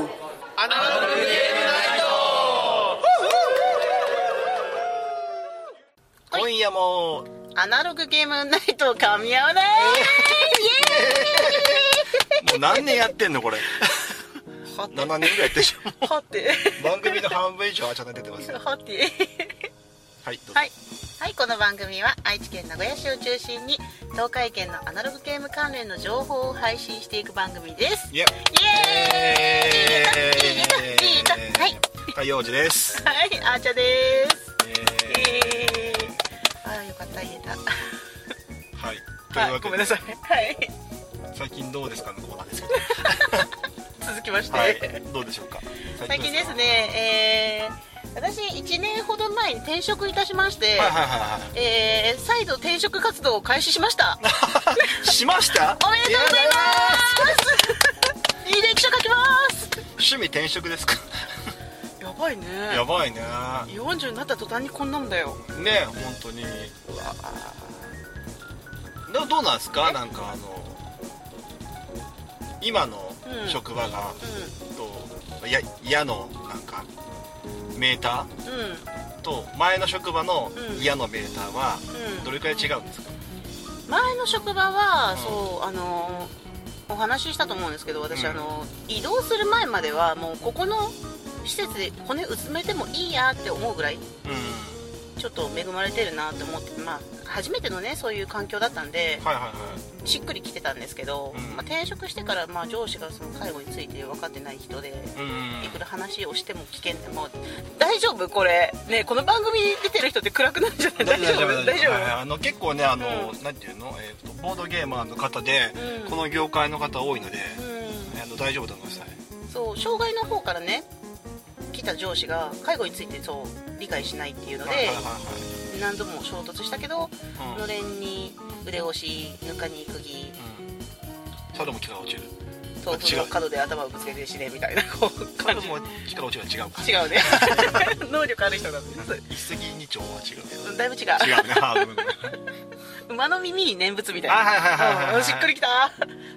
アナログゲームナイト今夜もアナログゲームナイト噛み合わないもう何年やってんのこれ？はて。7年ぐらいやってるでしょはて。番組の半分以上あちゃんと出てますよ。はて。はいどうぞ。はい、はい、この番組は愛知県名古屋市を中心に東海圏のアナログゲーム関連の情報を配信していく番組です。イエイエーイイエーイ。はい太陽寺です。はいあーちゃです。イイエエーイ。あーよかった言えた。はいというはいわけで。ごめんなさい。はい。最近どうですかのコーナーですけど 続きまして、はいどうでしょうか？最近ですねえー私1年ほど前に転職いたしまして、はいはいはいはい。えー再度転職活動を開始しました。しました？おめでとうございます。履歴書書きます。趣味転職ですか？やばいね。やばいね。40になった途端にこんなんだよ。ね本当に。どどうなんですか？なんかあの今のうん。職場が、といや嫌のなんかメーター？と前の職場のうん。嫌のメーターはうん。どれくらい違うんですか、前の職場は、うん。そうあのお話ししたと思うんですけど私、うん。あの移動する前まではもうここの施設で骨うつめてもいいやって思うぐらいうんちょっと恵まれてるなと思ってまあ初めてのねそういう環境だったんではいはいはい。しっくりきてたんですけど、うん。まあ、転職してから、まあ、上司がその介護について分かってない人で、うんいくら話をしても危険でもう大丈夫これ。ねこの番組出てる人って暗くなるんじゃない？大丈夫大丈夫？はいはい。あの結構ねあの、うなんていうの、えーとボードゲーマーの方で、うん。この業界の方多いので、うん。あの大丈夫だと思います。はい。そう障害の方からね来た上司が介護についてそう理解しないっていうのではいはいはい何度も衝突したけどはいうん。のれんに腕押しぬかに釘うんそれも落ちる。豆腐の角で頭をぶつけて死ねみたいなこう感じ。も落ちるは違うか。違うね。能力ある人なんです。一石二鳥は違うだいぶ違う。違うね 馬の耳に念仏みたいな。しっくりきた。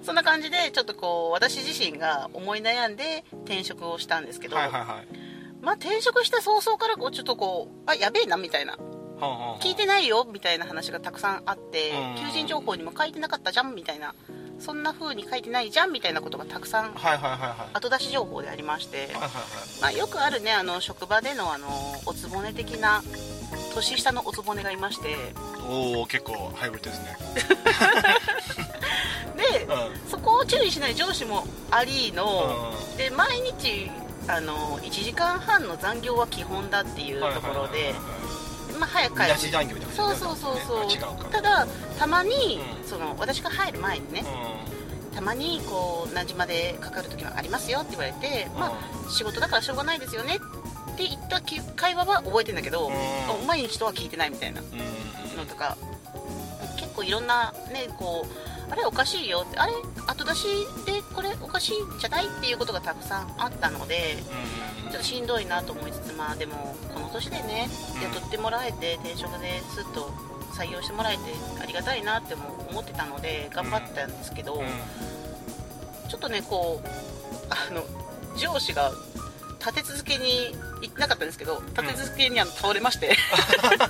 そんな感じでちょっとこう私自身が思い悩んで転職をしたんですけど、はいはいはいまあ転職した早々からこうちょっとこうあやべえなみたいな。聞いてないよみたいな話がたくさんあってうん。求人情報にも書いてなかったじゃんみたいな。そんな風に書いてないじゃんみたいなことがたくさん後出し情報でありまして、まあ、よくあるねあの職場でのあのおつぼね的な年下のおつぼねがいまして。おお結構ハイブリッドですね。でうん。そこを注意しない上司もありの。うで毎日あの1時間半の残業は基本だっていうところでまあ早く帰る。そうそうそうそう、ただたまに、うん。その私が入る前にね、たまにこう何時までかかる時もありますよって言われて、まあ仕事だからしょうがないですよねって言ったき会話は覚えてんだけど、うん。あ毎日とは聞いてないみたいなのとか結構いろんなねこうあれおかしいよって。あれ？後出しでこれおかしいんじゃないっていうことがたくさんあったのでうんちょっとしんどいなと思いつつまあでもこの年でねうん。雇ってもらえて転職ですっと採用してもらえてありがたいなっても思ってたので頑張ったんですけど、うん。ちょっとねこうあの上司が立て続けに言ってなかったんですけど立て続けにあの倒れまして、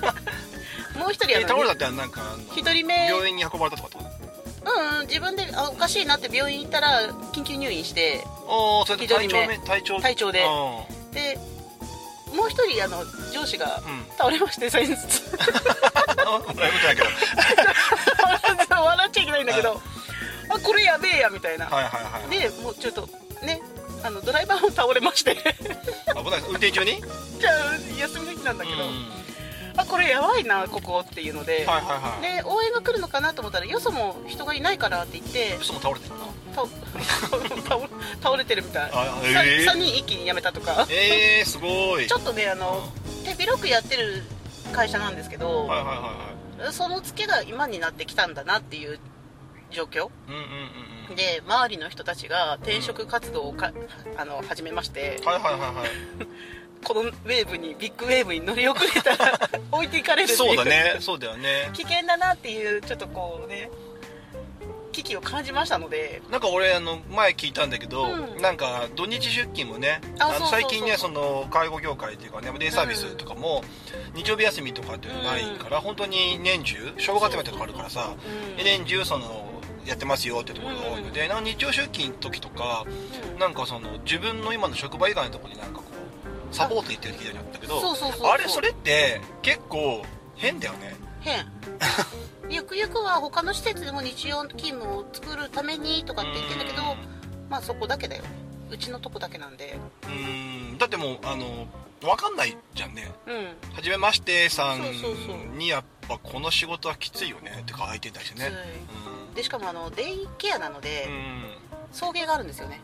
もう一人あのえ倒れたってなんか一人目。病院に運ばれたとかってこと？うんうん自分であおかしいなって病院行ったら緊急入院しておおそれ一人目体調め体調体調で。うん。でもう一人あの上司がうん。倒れまして先日。あ 笑っちゃいけないんだけど。あこれやべえやみたいな、はいはいはいでもうちょっとねあのドライバーも倒れまして。危ない運転中に？じゃあ休みの日なんだけど、あこれやばいなここっていうので、はいはいはい。で応援が来るのかなと思ったらよそも人がいないからって言って。嘘も倒れてるな 倒倒倒れてるみたい、えー。3人一気に辞めたとか。えー、すごい。ちょっとねあの手広くやってる会社なんですけど、はいはいはいはい。そのツケが今になってきたんだなっていう状況。うんうんうんうん。で周りの人たちが転職活動をか、あの始めまして。はいはいはいはい このウェーブにビッグウェーブに乗り遅れたら 置いていかれるっていう。そうだね。そうだよね。危険だなっていうちょっとこうね危危機を感じましたので。なんか俺あの前聞いたんだけど、うん。なんか土日出勤もねああの最近ねその介護業界っていうかねデイサービスとかも、日曜日休みとかっていうのないから、本当に年中正月までとかあるからさう。ん。で年中そのやってますよってところが多いので、なんか日曜出勤の時とかうん。なんかその自分の今の職場以外のところになんかこうサポート行ってる聞いたんだけどそうそうそうあれそれって結構変だよね。変。ゆくゆくは他の施設でも日曜勤務を作るためにとかって言ってんだけどまあそこだけだよ。うちのとこだけなんで。うーん。だってもうあの分かんないじゃんね。うん。はじめましてさんにやっぱこの仕事はきついよね。ってか相手に対してねでしかもあのデイケアなのでうん、うん。送迎があるんですよね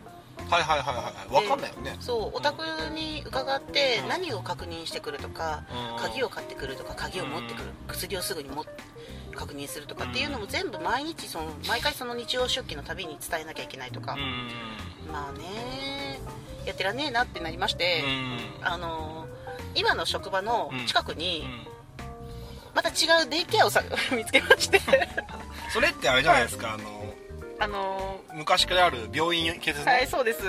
はいはいはいはい分かんないよね。そうお宅に伺ってうん。何を確認してくるとかうん。鍵を買ってくるとか鍵を持ってくる薬をすぐにも確認するとかっていうのも全部毎日その毎回その日曜出勤のたびに伝えなきゃいけないとか。うん。まあねやってらんねえなってなりましてうん。あの今の職場の近くうにん。また違うデイケアをさ 見つけまして。それってあれじゃないですかあのあの昔からある病院系ですね、はいそうです。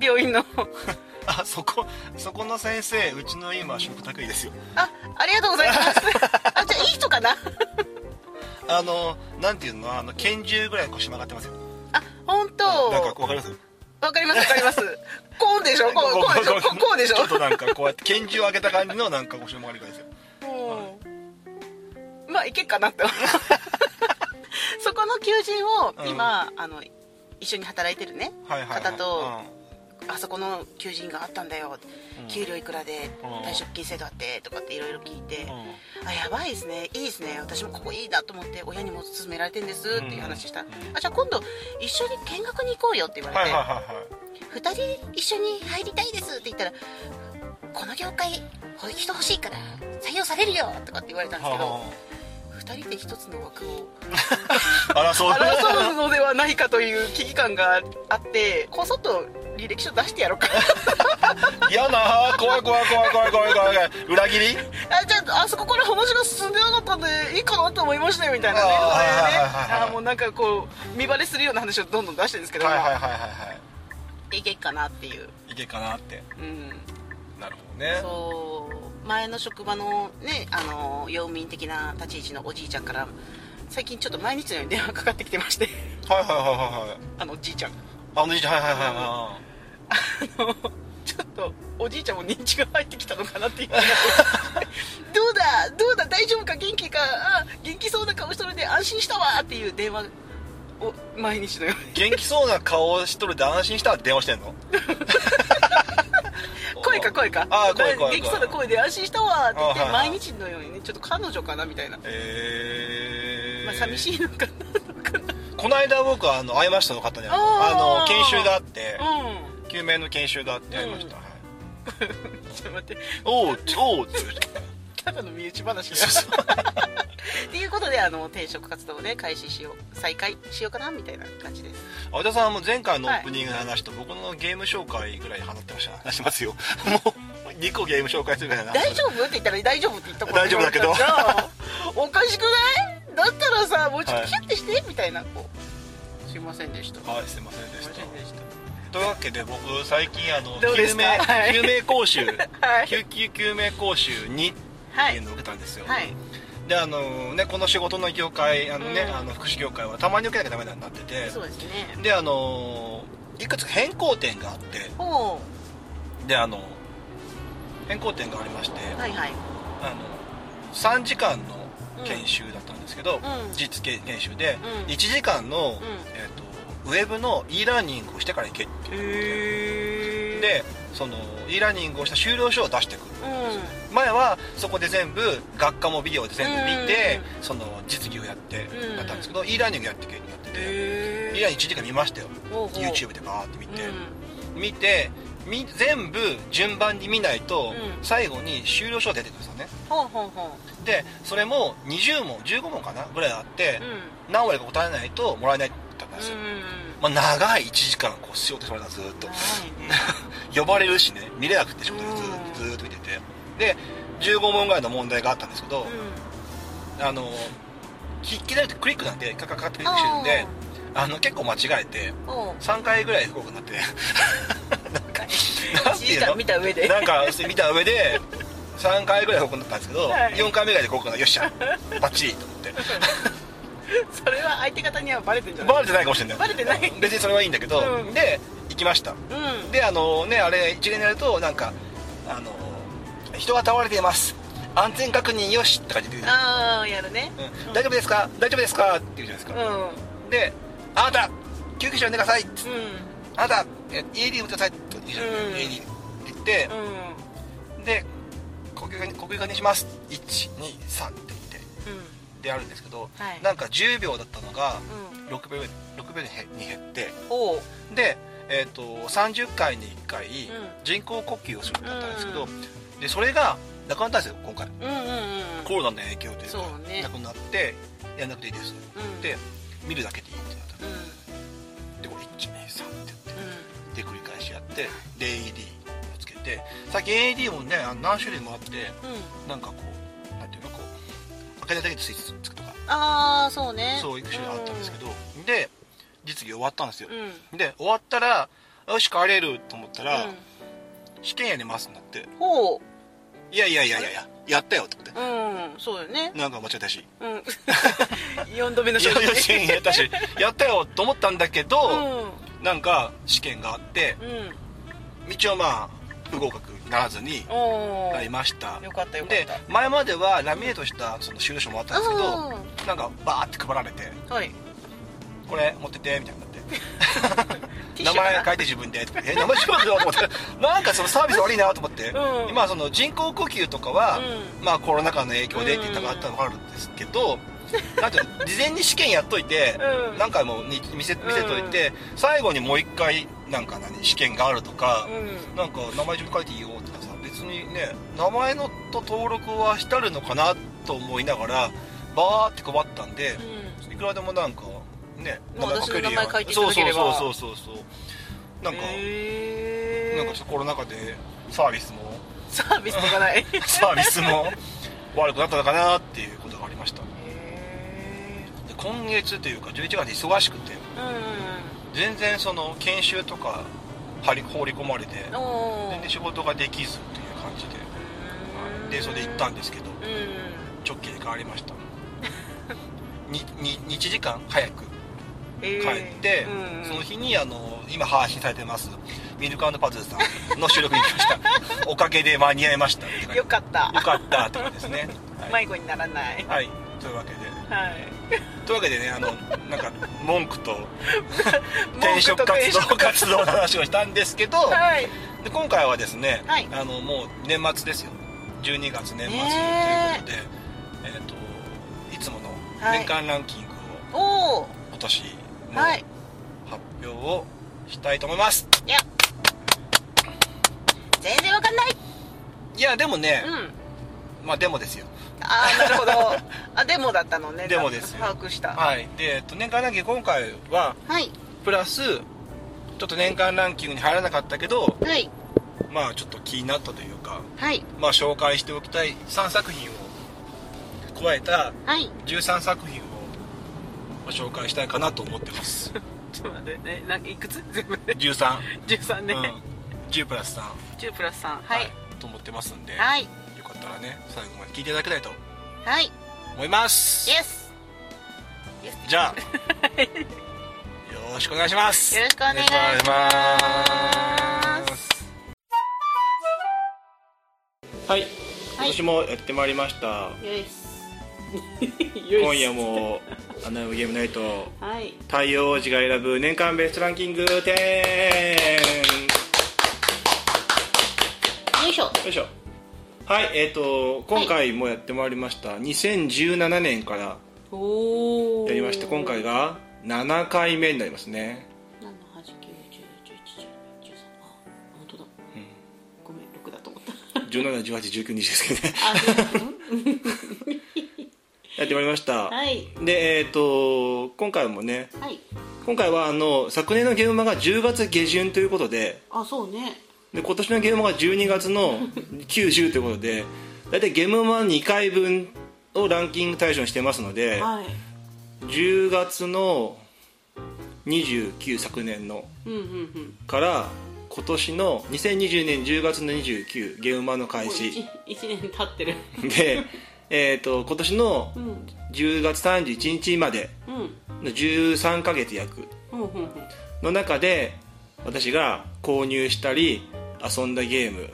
病院の。あそこそこの先生うちの今食卓いですよ。あありがとうございます。あじゃあいい人かな？あのなんていうの？あの拳銃ぐらい腰曲がってますよ。あ本当。なんかわかります？わかりますわかります。こうでしょ？こうこうでしょこうこうでしょ？ちょっとなん。かこうやって拳銃を上げた感じのなんか腰曲がりぐらいですようんまあいけっかなって そこの求人を今、あの一緒に働いてるねはいはい、はい、方とあそこの求人があったんだよ、うん。給料いくらでうん。退職金制度あってとかっていろいろ聞いて、うん。うんあやばいですねいいですね私もここいいなと思って親にも勧められてんですっていう話した、うん。あじゃあ今度一緒に見学に行こうよって言われて、はいはいはいはい2人一緒に入りたいですって言ったらこの業界人欲しいから採用されるよとかって言われたんですけど、は2人で1つの枠をああらそう。争うのではないかという危機感があってこそっと履歴書出してやろうか。嫌な。怖い怖い怖い怖い怖い怖い裏切り？あじゃああそこから話が進んでなかったんでいいかなと思いましたよみたいなね。あもうなんかこう見バレするような話をどんどん出してるんですけど、はいはいはいはいはい。いけっかなっていう。いけっかなって。うん。なるほどね。そう前の職場のねあの用民的な立ち位置のおじいちゃんから最近ちょっと毎日のように電話かかってきてまして。はいはいはいはいはい。あのおじいちゃん。あのじいちゃん。はいはいはいはあのちょっとおじいちゃんも認知が入ってきたのかなっていうどうだ？どうだ？大丈夫か？元気か？あ元気そうな顔しとるで安心したわっていう電話を毎日のように。い元気そうな顔をしとるで安心したら電話してんの？声か声か。あー声声元気そうな声で安心したわって言ってあはいはい。毎日のようにねちょっと彼女かなみたいな、えー、まあ、寂しいのかなこの間僕あの会いましたの方にあの研修があって。うん。救命の研修があって会いました、うんはい。ちょっと待って。おうおうってただの身内話だっていうことであの転職活動をね開始しよう再開しようかなみたいな感じで。す青田さんはもう前回のオープニングの話と僕のゲーム紹介ぐらい放ってました。話してますよ。もう2個ゲーム紹介するぐらいの話。大丈夫って言ったら大丈夫って言ったもん。大丈夫だけど。おかしくない？だったらさもうちょっとキュッてして、みたいなこう。すいませんでした。はいすいませんですした。というわけで僕最近あの救命かはい。救命講習。はい。救急救命講習2ってい。うのを受けたんですよ、はい。であのねこの仕事の業界あのね、うん。あの福祉業界はたまに受けなきゃダメになってて。そうですね。であのいくつか変更点があって。ほであの変更点がありまして、うはいはい。あの3時間の研修だったんですけど、ん。実研研修で、うん。1時間の、うん。えー、とウェブの e ラーニングをしてから行けっていう。へでその e ラーニングをした終了書を出してくる。うん。前はそこで全部学科もビデオで全部見て、うその実技をやってうん。やったんですけど、e ラーニングやってけになってて、へ e ラー。ニング1時間見ましたよ。ほうほう。YouTube でバーって見て、う見てみ全部順番に見ないと、うん。最後に終了書が出てくるんですよね。でそれも20問15問かなぐらいあってう、うん。何割か答えないともらえないだったんですよ、まあ、長い1時間こうしようとしてもらったずーっと。ね。呼ばれるしね見れなくて仕事でずーっうんとずーっと見てて。で15問ぐらいの問題があったんですけど、あの筆記だとクリックなんてカカカってクリックしてるん。であの結構間違えておう3回ぐらい福岡になって。なんかなん1時間ていうの？見た上で。なんか見た上で3回ぐらい福岡になったんですけど、はい。4回目ぐらいで福岡になよっしゃバッチリと思って それは相手方にはバレてんじゃない？バレてないかもしれない。バレてない。別にそれはいいんだけど、うん。で行きました。うん。であのねあれ一連になるとなんかあの人が倒れています。安全確認よしって感じで。ああやるね。うん。大丈夫ですか？大丈夫ですか？って言うじゃないですか、であなた救急車呼んでくださいうん。あなたえ ED 打ってくださいって。言うじゃないですか、うん ED って言って、で呼吸が呼吸がにします。123って言ってでやるんですけど、はい。なんか10秒だったのがうん。うん6秒6秒に減って。で、えー、と30回に1回ん。人工呼吸をするってなったんですけど、うでそれがなくなったんですよ今回。コロナの影響というか。ね。なくなってやんなくていいです。うん。で見るだけでいいってなった。うん。でこれ123ってやって。うで繰り返しやってで AED をつけて。さっき AED もね何種類もあってんうん。なんかこうだけでスイッチつくとかああそうね。そういう種類あったんですけど。で実技終わったんですよ。うん。で終わったらよし帰れると思ったら、うん。試験やりますんだって。ほう。いやいやいやいやいややったよって。思ってうんそうよね。なんか間違えたし。うん。4度目の試正験やったしやったよと思ったんだけど、うんなんか試験があってうん一応まあ不合格ならずにおおなりました。よかったよかっでた前まではラミネートしたその収書もあったんですけどうなんかバーって配られてんはい「これ持ってて」みたいになって。名前書いて自分で。とかえ名前自分でと思って。なんかそのサービス悪いなと思って、うん。今その人工呼吸とかは、うまあコロナ禍の影響でって言ったのがあったのがあるんですけど、なんて事前に試験やっといて、うん。何回もに見せ見せといて、最後にもう一回なんか何試験があるとか、うん。なんか名前自分書いていいよとかさ別にね名前のと登録はしてあるのかなと思いながらバーって配ったんで、いくらでもなんかね名前書ければ。そうそうそうそうそう。なんか、へなんかちょっとコロナ禍でサービスも。サービスとかない。へ サービスも悪くなったのかなっていうことがありました。今月というか11月忙しくて。う全然その研修とか張り放り込まれて全然仕事ができずという感じで、はいでそれで行ったんですけどうん。直帰で変わりました。にに日時間早く帰帰って、その日にあの今配信されてますミルクパズルさんの収録に行きました。おかげで間に合いましたよかった。よかったとかですね。はい、迷子にならない。はい、というわけで。はい というわけでねあのなんか文句と転職活動活動の話をしたんですけど、はい。で今回はですね、はい。あのもう年末ですよ。12月年末というねことで、え。っ、といつものはい。年間ランキングをおお今年のはい。発表をしたいと思います、いや。全然わかんない。い、やでもねう、ん。まあデモですよああなるほど。あデモだったのね。デモですよ。把握した。はい。で、えっと年間ランキング今回ははい。プラスちょっと年間ランキングに入らなかったけどはい。まあちょっと気になったというかはい。まあ紹介しておきたい3作品を加えたはい。13作品をまあ紹介したいかなと思ってます。ちょっと待って。ねいくつ？全部で。13、13ね、うん、10プラス3、10プラス3はい。と思ってますんで、はいったらね最後まで聞いていただきたいとはい。思います。イエスじゃあ。よろしくお願いします。よろしくお願いします。よろしくお願いします。はい。今年もやってまいりました、今夜も「アナウゲームナイト」はい。太陽王子が選ぶ年間ベストランキング10よいしょ。よいしょはいえっ、と今回もやってまいりました、2017年からやりまして今回が7回目になりますね。7 8 9 10 11 12 13あ本当だ、ごめん6だと思った。17181920ですけどね。やってまいりました、はい。でえっ、と今回もねはい。今回はあの昨年のゲームマが10月下旬ということであそうねで今年のゲームマが12月の90ということで大体ゲームマ2回分をランキング対象にしてますので、はい。10月の29昨年のから今年の2020年10月の29ゲームマの開始。1年経ってる。で、えー、と今年のうん。10月31日までうん。の13ヶ月約の中で私が購入したり遊んだゲーム。はい。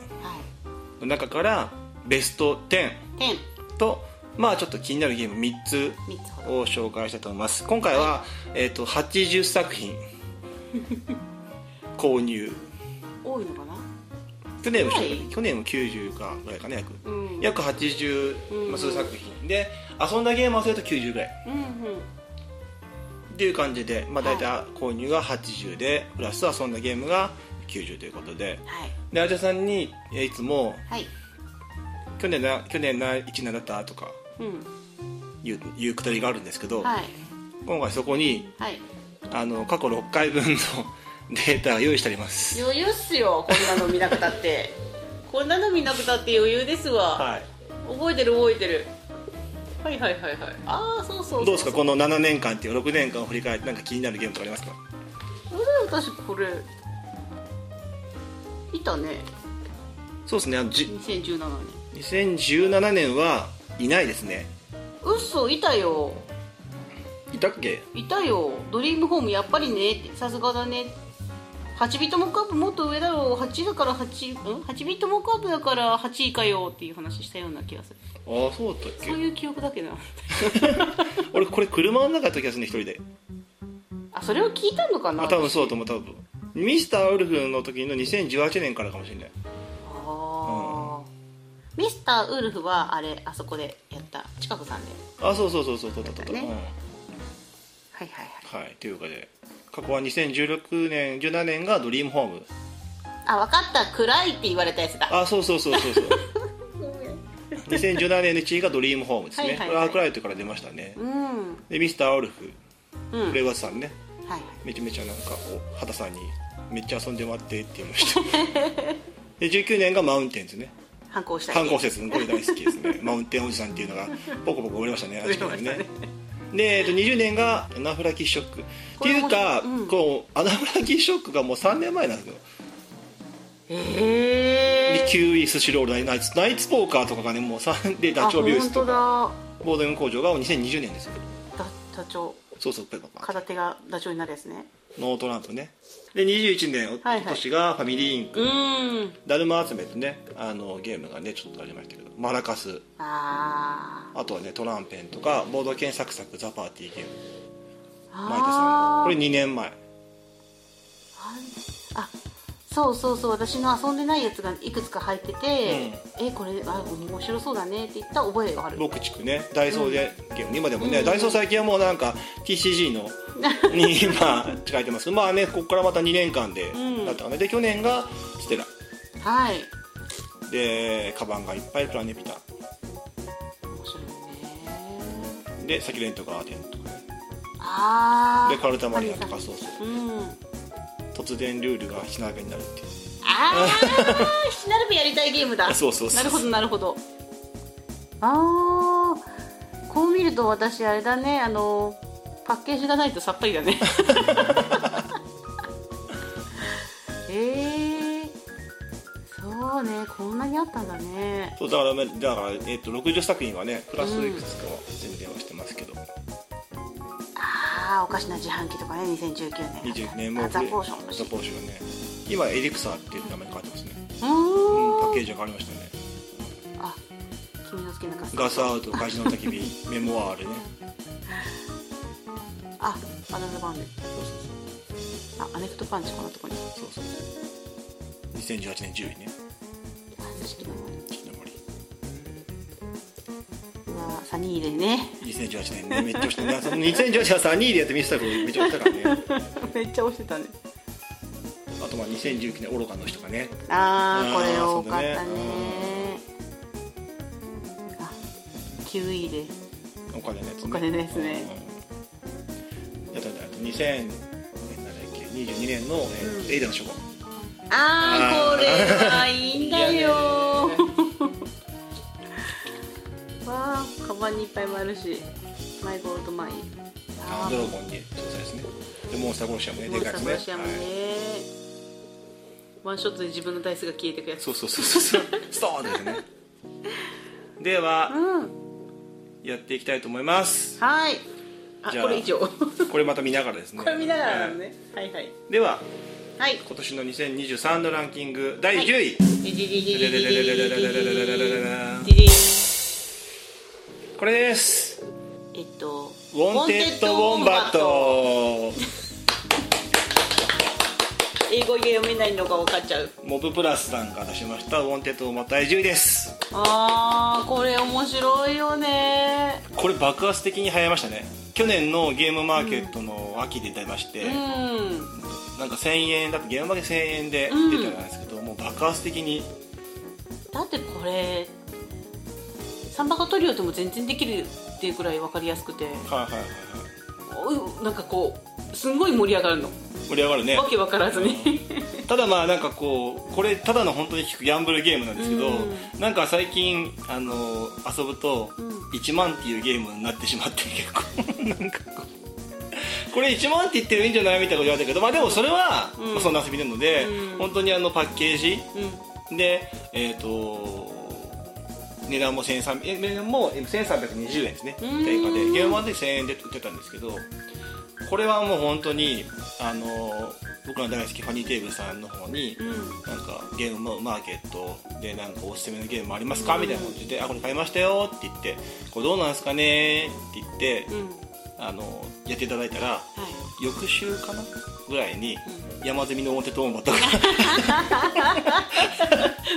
の中からベスト10 10とまあちょっと気になるゲーム3つ3つほど。を紹介したいと思います。今回は、えー、と80作品。購入。多いのかな？去年も、はい？去年も90かぐらいかね約、うん。約80うん。数作品。で遊んだゲーム合わせると90ぐらい。うんうん。っていう感じで、まあ、大体購入が80でプラス遊んだゲームが90ということで。はい。であちゃさんにえいつもはい。去年な去年な1年だったとかうん。いういうくだりがあるんですけど、はい。今回そこにはい。あの過去6回分の データが用意してあります。余裕っすよこんなの見なくたって。こんなの見なくたって余裕ですわ、はい。覚えてる覚えてる。はいはいはいはい。ああそうそうどうですかこの7年間っていう6年間を振り返ってなんか気になるゲームとかありますか？私これいたね。そうですねあのじ2017 2017年。はいないですね。年嘘いたよ。いたっけ？いたよ。ドリームホームやっぱりねって。さすがだね。8ビットモックアップもっと上だろう。8だから8ん？8ビットモックアップだから8位かよっていう話したような気がする。ああそうだったっけ？そういう記憶だけど。な 俺これ車の中だった気がするね一人で。あそれを聞いたのかな？あ多分そうだと思う多分ミスターウルフの時の2018年からかもしれない。あー。ミスターウルフはあれあそこでやった近くさんで。あそうそうそうそうそうそうそう、だね。うん。はいはいはい。はい。というかで過去は2016年17年がドリームホーム。あ分かった。暗いって言われたやつだ。あそうそうそうそうそう。2017年の1位がドリームホームですね、はいはいはい。これアークライトから出ましたね。うん。でミスターウルフうん。はいフレワスさんね。はいめちゃめちゃなんかお畑さんにめっちゃ遊んでもらってって言いましたで19年がマウンテンズね。反抗した観光施設これ大好きですね。マウンテンおじさんっていうのがポコポコ売れましたねあちこちにね。で、えっと、20年がアナフラキショック。っていうか、うん。こうアナフラキショックがもう3年前なんですよ。ええでキウイスシロールナイツナイツポーカーとかがねもう3でダチョウビュースとか。だボードゲーム工場が2020年ですよ。ダダチョウ。そうそうペッパーパー片手がダチョウになるやつね。ノートランプねで21年今年がファミリーインク、だるま集めとねあのゲームがねちょっとありましたけどマラカス。あとはねトランペンとかボード検索作ザ・パーティーゲーム。あー。マイタさんこれ2年前。あそうそうそう私の遊んでないやつがいくつか入ってて、えこれあ面白そうだねって言った覚えがある。僕地区ねダイソーでゲーム、今でもね、ダイソー最近はもうなんか TCG の に今書いてます。けどまあねここからまた2年間でん。だったかな、で去年がステラ。はい。でカバンがいっぱいプラネピタ。面白いね。でサキュレントガーデンとかね。ああでカルタマリアとかそうそう。うん突然ルールが火鍋になるっていう。ああひなるべやりたいゲームだ。そうそうそうなるほどなるほど。ああこう見ると私あれだね。あのパッケージがないとさっぱりだね。えー、そうね。こんなにあったんだね。そうだからねだから、えっと60作品はねプラスいくつかは宣伝はしてますけど、ああおかしな自販機とかね2019年20年もあザ・ポーションザ・ポーションがね。今エリクサーっていう名前に変わってますね、ううん、パッケージが変わりましたね。あ君の好きなガスガスアウトの焚き火メモワールね。あアナザーバンデそうそうあアネクトパンチこのとこに。そうそうそう。2018年10位ね。あサニーでね。2018年ねめっちゃ押してねその2018年はさ2位でやってミスターフめっちゃ押したからね。めっちゃ押してたね。あとまあ2019年愚かの人がねあーこれあー多かったね。あキウイで。お金のやつね。お金のやつね。うん。やったんだあと2000年なんだっけ22年の、えーうん。エイダの書庫あーこれはいいんだよわあカバンにいっぱいもあるしマイゴールドマインドラゴンに搭載ですね。でモンスター殺し屋もねでかいですね。殺し屋もね、ワンショットで自分のダイスが消えてくやつ。そうそうそうそう。そうストーンですね。では、うん。やっていきたいと思います。はい。あじゃあこれ以上。ここれまた見ながらですね。れ見ながらなのはい。ねはいはい。でははい。今年の2023のランキング第10位、ディこれです。えっとウォンテッドウォンバット。英語が読めないのが分かっちゃう。モブプラスさんが出しました。ウォンテッドウォンバット第10位です。あーこれ面白いよね。これ爆発的に流行りましたね。去年のゲームマーケットの秋で出まして、うん。なんか1000円だってゲームマーケット1000円で出てたんですけど、もう爆発的にだってこれサンバカトリオでも全然できるっていうくらい分かりやすくて。はいはいはい。なんかこうすんごい盛り上がるの。盛り上がるね。わけ分からずに。ただまあなんかこうこれただの本当に聞くギャンブルゲームなんですけど、うなんか最近あの遊ぶとうん。1万っていうゲームになってしまって結構 なんかこうこれ1万って言ってるいいんじゃないみたいなこと言われたけどまあでもそれは、そんな遊びなので、うん。本当にあのパッケージうん。でえっ、と値段も1300え値段も1320円ですね。うん。定価で。ゲームマで1000円で売ってたんですけどこれはもう本当にあの僕の大好きファニーテーブルさんの方に、うん。なんかゲームマーケットでなんかおすすめのゲームありますか？みたいな感じで「あこれ買いましたよ」って言って「これどうなんですかね?」って言って、うん。あのやっていただいたらはい。翌週かな？ぐらいに山積みの表トーンバットが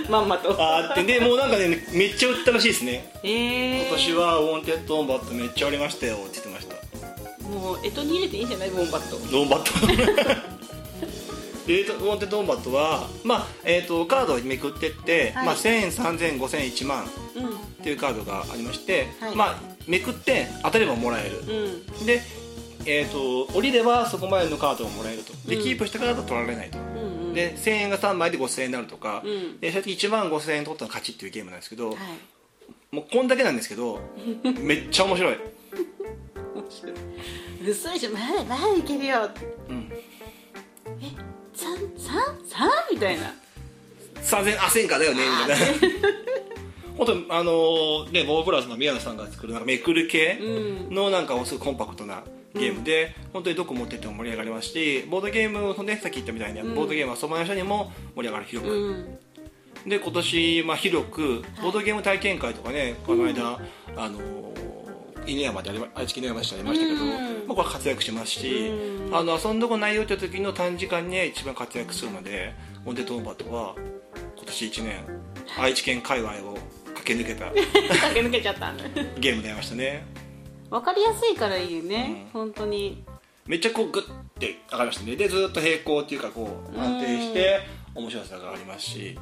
まんまと。あってでもうなんかねめっちゃ売ったらしいですね。え今年はウォンテッドウォンバットめっちゃ売りましたよって言ってました。ー、もう干支に入れていいんじゃないウォンバット。ウォンバット。でウォンテッドウォンバットは、まあえー、とカードをめくってって、はい。まあ、1000円3000円5000円1万うん。っていうカードがありまして、はい。まあ、めくって当たればもらえる、うん。で、えー、と降りればそこまでのカードがもらえると。で、うん。キープしたカードは取られないと、うんうん。で1000円が3枚で5000円になるとか、うん。で最初1万5000円取ったら勝ちっていうゲームなんですけど、はい。もうこんだけなんですけど めっちゃ面白い、面白い。嘘でしょまだまだいけるようん、え三三三みたいな。3000あ1000かだよねみたいな。本当あのーねボープラスの宮野さんが作るなんかめくる系うん。のなんかすごいコンパクトなゲームで、本当にどこ持ってっても盛り上がりますしボードゲームをねさっき言ったみたいに、うん。ボードゲームはそばの人にも盛り上がる広く、うん。で今年、まあ、広くボードゲーム体験会とかねこの間、あのー犬山でありま愛知県犬山市でありましたけど、うん。まあ、これ活躍しますし、うん。あの遊んどこないよって時の短時間に一番活躍するのでオンデトーンバットは今年1年愛知県界隈を駆け抜けた 駆け抜けちゃった。ゲームでありましたねわかりやすいからいいよね、うん。本当に。めっちゃこうグッて上がりましたね。でずっと平行っていうかこう安定して面白さがありますし。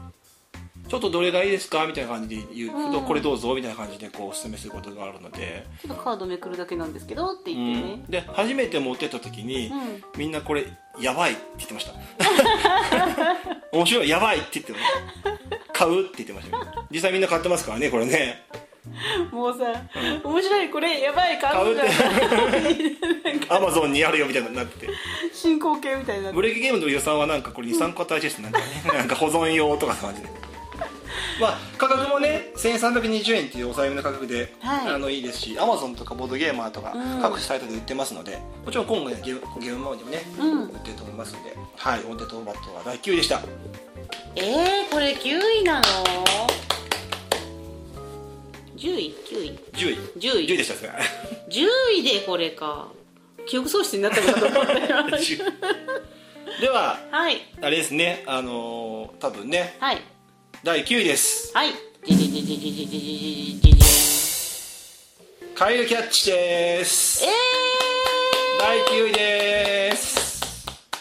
ちょっとどれがいいですかみたいな感じで言う。と、うん。これどうぞみたいな感じでこうおすすめすることがあるので、ちょっとカードめくるだけなんですけどってう言ってね。ん、で初めて持ってった時に、うん。みんなこれやばいって言ってました。面白いやばいって言ってました。買うって言ってました。よ実際みんな買ってますからねこれね もうさ、面白い。これやばい買うじゃんアマゾンにあるよみたいになってて。進行形みたいになってブレーキゲームの予算はなんかこれ23個ですなんかね なんか保存用とかの感じで。まあ価格もね1320円っていうお財布の価格で、はい。あのいいですしアマゾンとかボードゲーマーとかうん。各サイトで売ってますので、もちろん今後ねゲームゲームマーでもね、うん。売ってると思いますのではいオンデトーバットは第9位でした。えー、これ9位なの？10位 ?9 位 ?10 位。10位。10位でしたっすね。10位でこれか。記憶喪失になったこと思ったよ。では、はい、あれですね、あのー、多分ね、はい、第9位です。はい。カイルキャッチです。えー、第9位です。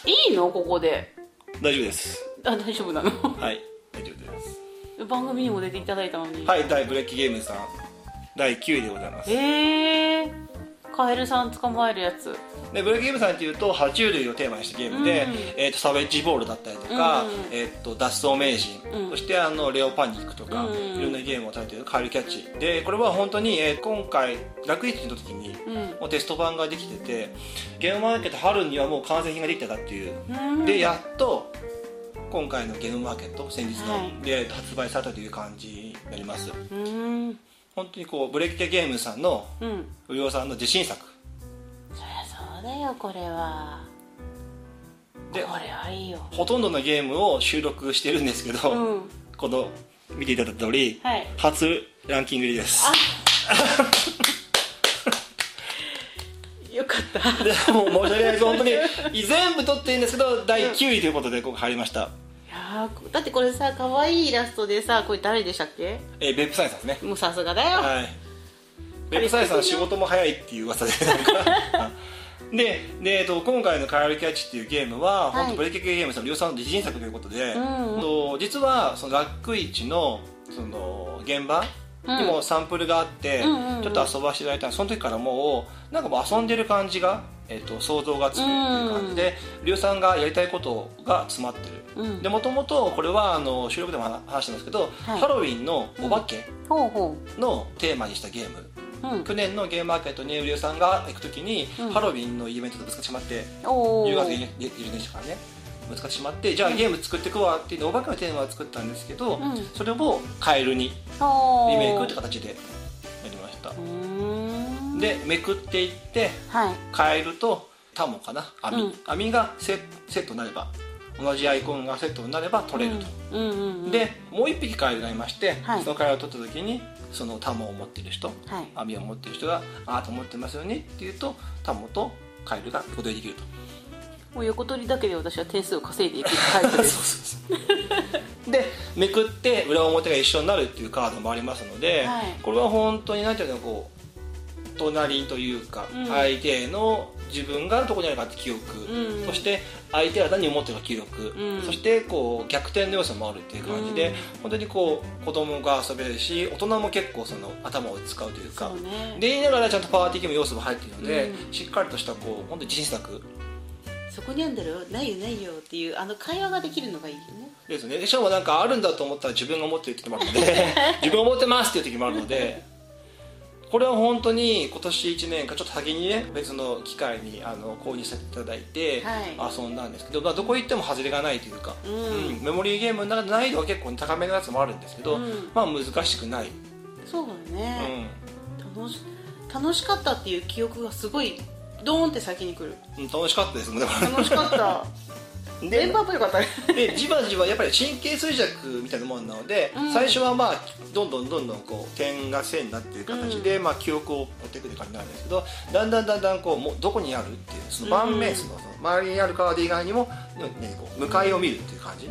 いいの？ここで。大丈夫です。あ、大丈夫なの？はい、大丈夫です。番組にも出ていただいたのに。はい大ブレッキゲームさん。第9位でございます。え。ー、カエルさん捕まえるやつ。でブレイクゲームさんっていうと爬虫類をテーマにしたゲームで、うん。えー、とサベッジボールだったりとか、うんえー、と脱走名人、うん。そしてあのレオパニックとか、うんいろんなゲームを食べているカエルキャッチ。でこれは本当に、えー今回楽市の時にうん。もうテスト版ができててゲームマーケット春にはもう完成品ができたかっていう。うん。でやっと今回のゲームマーケット先日の、はい。で発売されたという感じになります。うん。本当にこうブレイクテゲームさんのうん。不良さんの自信作。そりゃそうだよこれは。でこれはいいよ。ほとんどのゲームを収録してるんですけど、うん。この見ていただいた通り、はい。初ランキング入りです。よか ったでもう申し訳ないです本当に全部取っていいんですけど第9位ということでここ入りました、いやーだってこれさ可愛いイラストでさこれ誰でしたっけ？えーベップサイさんですね。もうさすがだよ、はい。ベップサイさん仕事も早いっていう噂でなんか。でで、えっと、今回の「カエルキャッチ」っていうゲームは、はい。本当ブレイクゲームさんの量産の自信作ということで、うんうん。と実はそのラック市のその現場にもサンプルがあって、うんうんうん。ちょっと遊ばせていただいた。のその時からもうなんかもう遊んでる感じが、えっと想像がつくっていう感じ。で龍さんがやりたいことが詰まってる、うん。でもともとこれはあの収録でも話話したんですけど、はい。ハロウィンのお化けのテーマにしたゲーム、ううん。去年のゲームマーケットに龍さんが行く時に、うん。ハロウィンのイベントとぶつかってしまっておお10月にいるでしたからねぶつかってしまってじゃあゲーム作ってくわっていうのお化けのテーマを作ったんですけど、うん。それをカエルにリリメイクって形でやりました。でめくっていってはい。カエルとタモかな？網、うん。網がセセットになれば同じアイコンがセットになれば取れると、うんうんうんでもう一匹カエルがいまして、はい。そのカエルを取った時にそのタモを持ってる人はい。網を持ってる人が「あなた持ってますよね」って言うとタモとカエルが横取りできるともう横取りだけで私は点数を稼いでいくタイプです。でめくって裏表が一緒になるっていうカードもありますので、はい。これは本当に何ていうのこう隣というか、うん。相手の自分がどこにあるかって記憶、うん。そして相手は何を持ってるか記憶、うん。そしてこう逆転の要素もあるっていう感じで、うん。本当にこう子供が遊べるし大人も結構その頭を使うというか。で言いながらちゃんとパワーティーゲーム要素も入っているので、うん。しっかりとしたこう本当に自信作そこにあるんだろないよないよっていうあの会話ができるのがいいよね。ですね。でしかもなんかあるんだと思ったら自分が持ってるって時もあるので自分が持ってますっていう時もあるのでこれは本当に今年1年間ちょっと先にね別の機会にあの購入させていただいてはい。遊んだんですけど、まあ、どこ行っても外れがないというか、うん。うん。メモリーゲームの中で難易度は結構高めのやつもあるんですけど、うん。まあ難しくない、そうだうね、ん。楽し楽しかったっていう記憶がすごいドーンって先に来る。うん、楽しかったですもんだから楽しかった。メ でンバーもよかったねでじわじわやっぱり神経衰弱みたいなもんなので、うん。最初はまあどんどんどんどんこう点が線になっている形で、まあ、記憶を持っていくって感じなんですけどだんだんだんだんこうもうどこにあるっていうその盤面そのその周りにあるカード以外にも、ね、こう向かいを見るっていう感じっ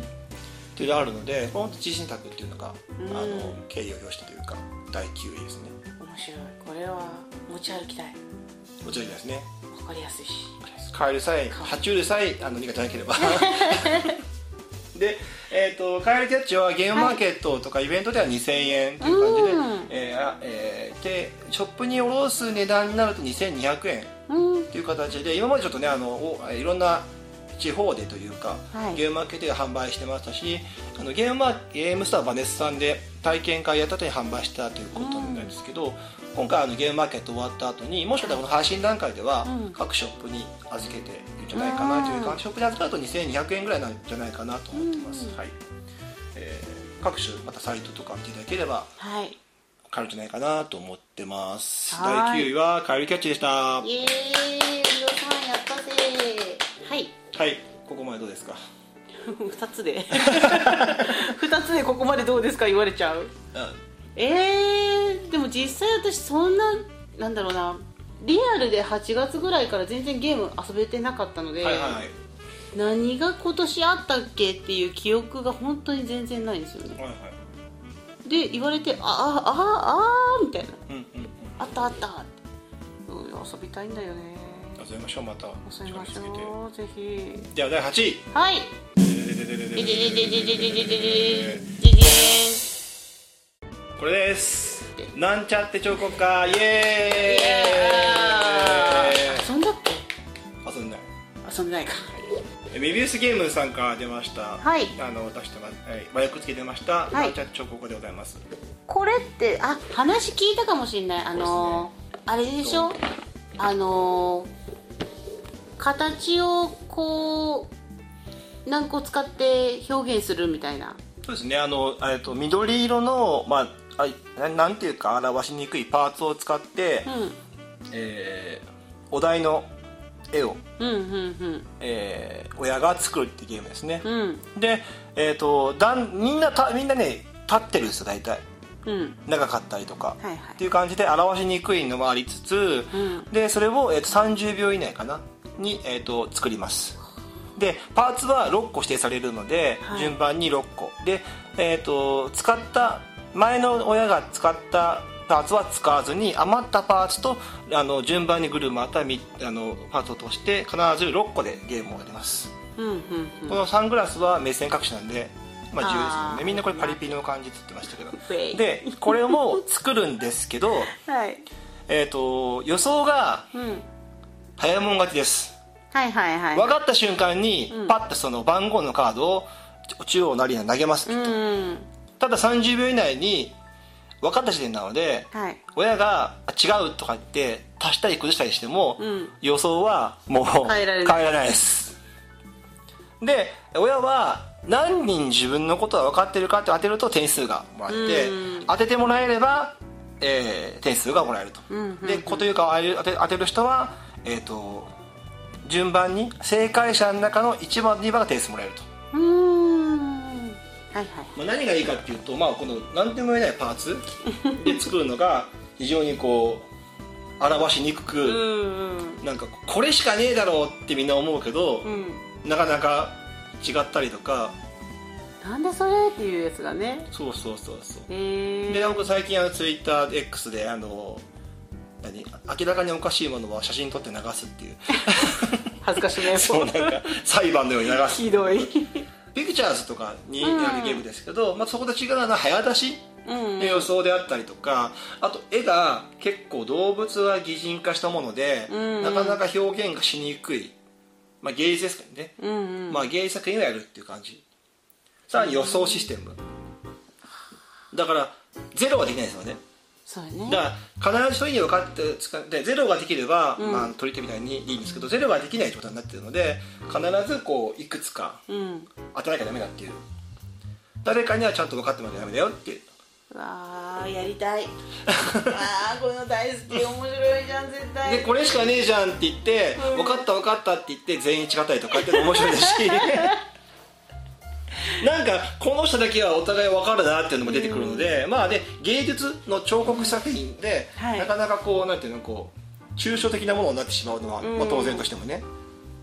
ていうのがあるので本当自信作っていうのが、うん。あの敬意を表してというか第9位ですね。面白い。これは持ち歩きたいもちろんですね。わかりやすいし。カエルさえ爬虫類さえあの苦手なければ。で、えー、とカエルキャッチはゲームマーケットとかイベントでは2000円という感じで、うん。えーあえーでショップに卸す値段になると2200円うん。という形で今までちょっとねあのおいろんな地方でというか、はい。ゲームマーケットで販売してましたしあのゲームゲームスターバネスさんで体験会やった後に販売したということなんですけど、今回あのゲームマーケット終わった後にもしかしたらこの配信段階ではうん。各ショップに預けているんじゃないかなというか、ショップで預かると2200円ぐらいなんじゃないかなと思ってます、うん。はい。えー各種またサイトとか見ていただければはい。買えるんじゃないかなと思ってます。はい。第9位はカエルキャッチでした。はイエーイ。さんやったぜ。はい。い。ここまでどうですか？2つで。2つでここまでどうですか？言われちゃう。うんえー、でも実際私そんななんだろうなリアルで8月ぐらいから全然ゲーム遊べてなかったので、はいはい。はい何が今年あったっけっていう記憶が本当に全然ないんですよね。はいはい。で言われてああああみたいな。うんうんうん。あったあった。うん遊びたいんだよね。遊びましょうまた。遊びましょうぜひ。では第8位。はい。ででででででででででででででででででこれです。なんちゃって彫刻家。イエーイ。遊んでない。か。メビウスゲームさんから出ました。はい。あの出してますはい和訳付き出ました。い。バーチャル彫刻でございます。これってあ話聞いたかもしれない。あのーあれでしょ？あのー形をこう何個使って表現するみたいな。そうですね。あのえっと緑色のまああななんていうか表しにくいパーツを使って、うん。えーお題の絵を、うんうんえー親が作るっていうゲームですね、うん。うんでえっ、とだんみんなたみんなね立ってるんですよ大体。うん。長かったりとか、はいはい。っていう感じで表しにくいのもありつつ、うん。でそれを、えー、と30秒以内かな？に、えー、と作ります。でパーツは6個指定されるので、はい。順番に6個。で、えー、と使った前の親が使ったパーツは使わずに余ったパーツとあの順番にぐるまたみあのパーツを通して必ず6個でゲームをやります、うんうんこのサングラスは目線隠しなんでまあ重要ですよあー。ねみんなこれパリピの感じって言ってましたけど。でこれも作るんですけどはい。えっ、と予想がうん。早いもん勝ちです。はいはいはい。分かった瞬間にうん。パッとその番号のカードを中央なりに投げます、うんただ30秒以内に分かった時点なのではい。親があ違うとか言って足したり崩したりしても、うん。予想はもう変えられない。です。で親は何人自分のことが分かってるかって当てると点数がもらえてうん。当ててもらえれば、えー点数がもらえると、うんうんうん。でこというか当て当てる人は、えー、と順番に正解者の中の1番2番が点数もらえると、うーんはいはい。まあ、何がいいかっていうと、まあ、この何でも言えないパーツ で作るのが非常にこう表しにくく、うんなんかこれしかねえだろうってみんな思うけど、うん。なかなか違ったりとか。なんでそれっていうやつがね。そうそうそうそう。で僕最近あのツイッター X であの何明らかにおかしいものは写真撮って流すっていう。恥ずかしいね。そうなんか裁判のように流すひどいピクチャーズとかにうん。やるゲームですけど、まあ、そこと違うのは早出しうんの予想であったりとかあと絵が結構動物は擬人化したもので、うん。なかなか表現がしにくい、まあ、芸術ですからね、うんうん。まあ、芸術作品をやるっていう感じ。さらに予想システム。だからゼロはできないですよねそうやね。だから必ずそういうふうに分かって使ってゼロができれば、うん。まあ、取り手みたいにいいんですけどゼロができない状態になってるので必ずこういくつかうん。当てなきゃダメだっていう。誰かにはちゃんと分かってもらわなきゃダメだよっていう。うわーやりたい。あーこの大好き面白いじゃん絶対。でこれしかねえじゃんって言って、うん。分かった分かったって言って全員違ったりとかって面白いですし なんかこの人だけはお互い分かるなっていうのも出てくるので、まあで芸術の彫刻作品で、はい。なかなかこうなんていうのこう抽象的なものになってしまうのは、うん。まあ、当然としてもね。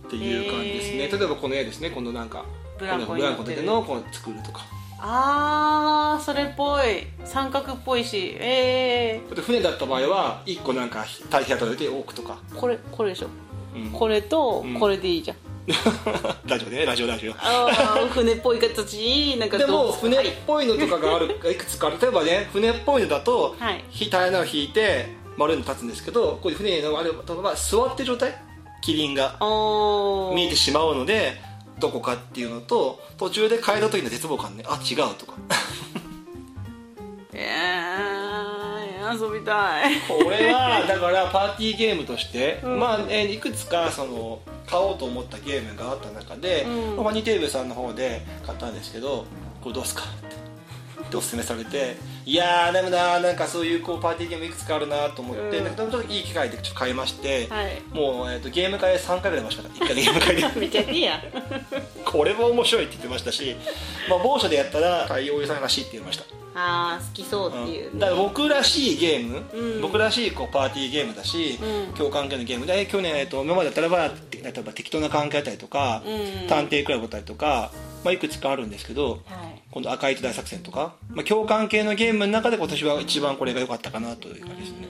っていう感じですね、へー。例えばこの絵ですね。このなんかブランコブラのこの作るとか。あーそれっぽい。三角っぽいし。えあと船だった場合は1個なんか対比当たれて置くとか、ー、これこれでしょ。うん。これとうん。これでいいじゃん、ラジオでねラジオラジオ。ああ船っぽい形。になんかでも船っぽいのとかがあるいくつかある。例えばね船っぽいのだと、はい。ひ平らなのを引いて丸いの立つんですけどこういう船のあるとは座ってる状態？キリンが見えてしまうのでどこかっていうのと途中で変えた時の絶望感ね。あ違うとか。えー、遊びたい。これはだからパーティーゲームとして、うん。まあ、えーいくつかその買おうと思ったゲームがあった中で、うん。ファニーテーブルさんの方で買ったんですけどこれどうすかってでおすすめされていやーでもななんかそういうこうパーティーゲームいくつかあるなと思って、うん。なんかちょっといい機会でちょっと買いまして、はい。もう、えー、とゲーム会3回ぐらいましたから1回でゲーム会。でめっちゃいいや。ん これも面白いって言ってましたし、まあ、某所でやったら対応さんらしいって言いましたああ好きそうっていう、うん。だから僕らしいゲーム、うん。僕らしいこうパーティーゲームだし、うん。共感系のゲーム。で去年、えっと、今までだったらば例えば適当な関係だったりとか、うん。探偵クラブだったりとか、まあ、いくつかあるんですけどはい。今度赤い糸大作戦とか、まあ、共感系のゲームの中で今年は一番これが良かったかなという感じですね、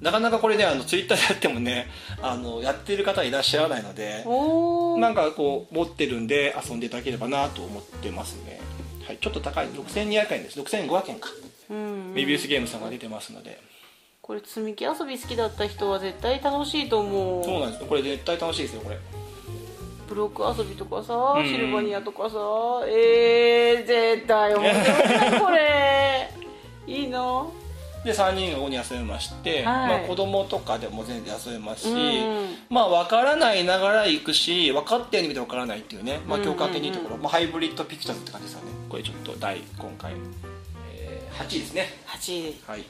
なかなかこれねあのツイッターでやってもねあのやってる方いらっしゃらないのでなんかこう持ってるんで遊んでいただければなと思ってますね、はい、ちょっと高い。6200円です。6500円か。うんメビウスゲームさんが出てますので。これ積み木遊び好きだった人は絶対楽しいと思う。そうなんです。よこれ絶対楽しいですよこれ。ロック遊びとかさ、うん。シルバニアとかさえー、絶対面白いなこれ。いいの？で3人がここに遊べまして、はい。まあ、子供とかでも全然遊べますし、うんまあ分からないながら行くし分かったように見て分からないっていうね、まあ、共感的にいいところ、まあ、ハイブリッドピクチャーズって感じですよね。これちょっと第今回、えー、8位ですね。8位。はい。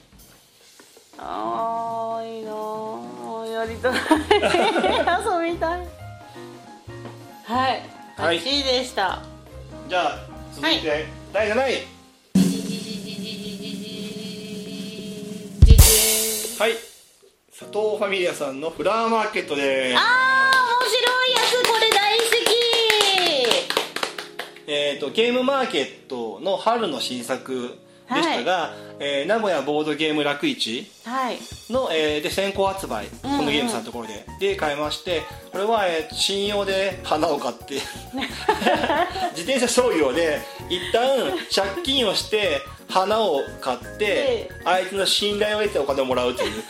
あーいいなー。やりたい。遊びたい。はい。はい。8位でした、じゃあ続いて、第7位はい。佐藤ファミリアさんのフラワーマーケットです。あー面白いやつこれ大好えー、とゲームマーケットの春の新作でしたが、えー名古屋ボードゲーム楽市きはい。の、えーで先行発売こうんうん。のゲームさんのところで、で買いましてこれは、えー信用で花を買って 自転車商業で一旦借金をして花を買ってえ相手の信頼を得てお金をもらうという。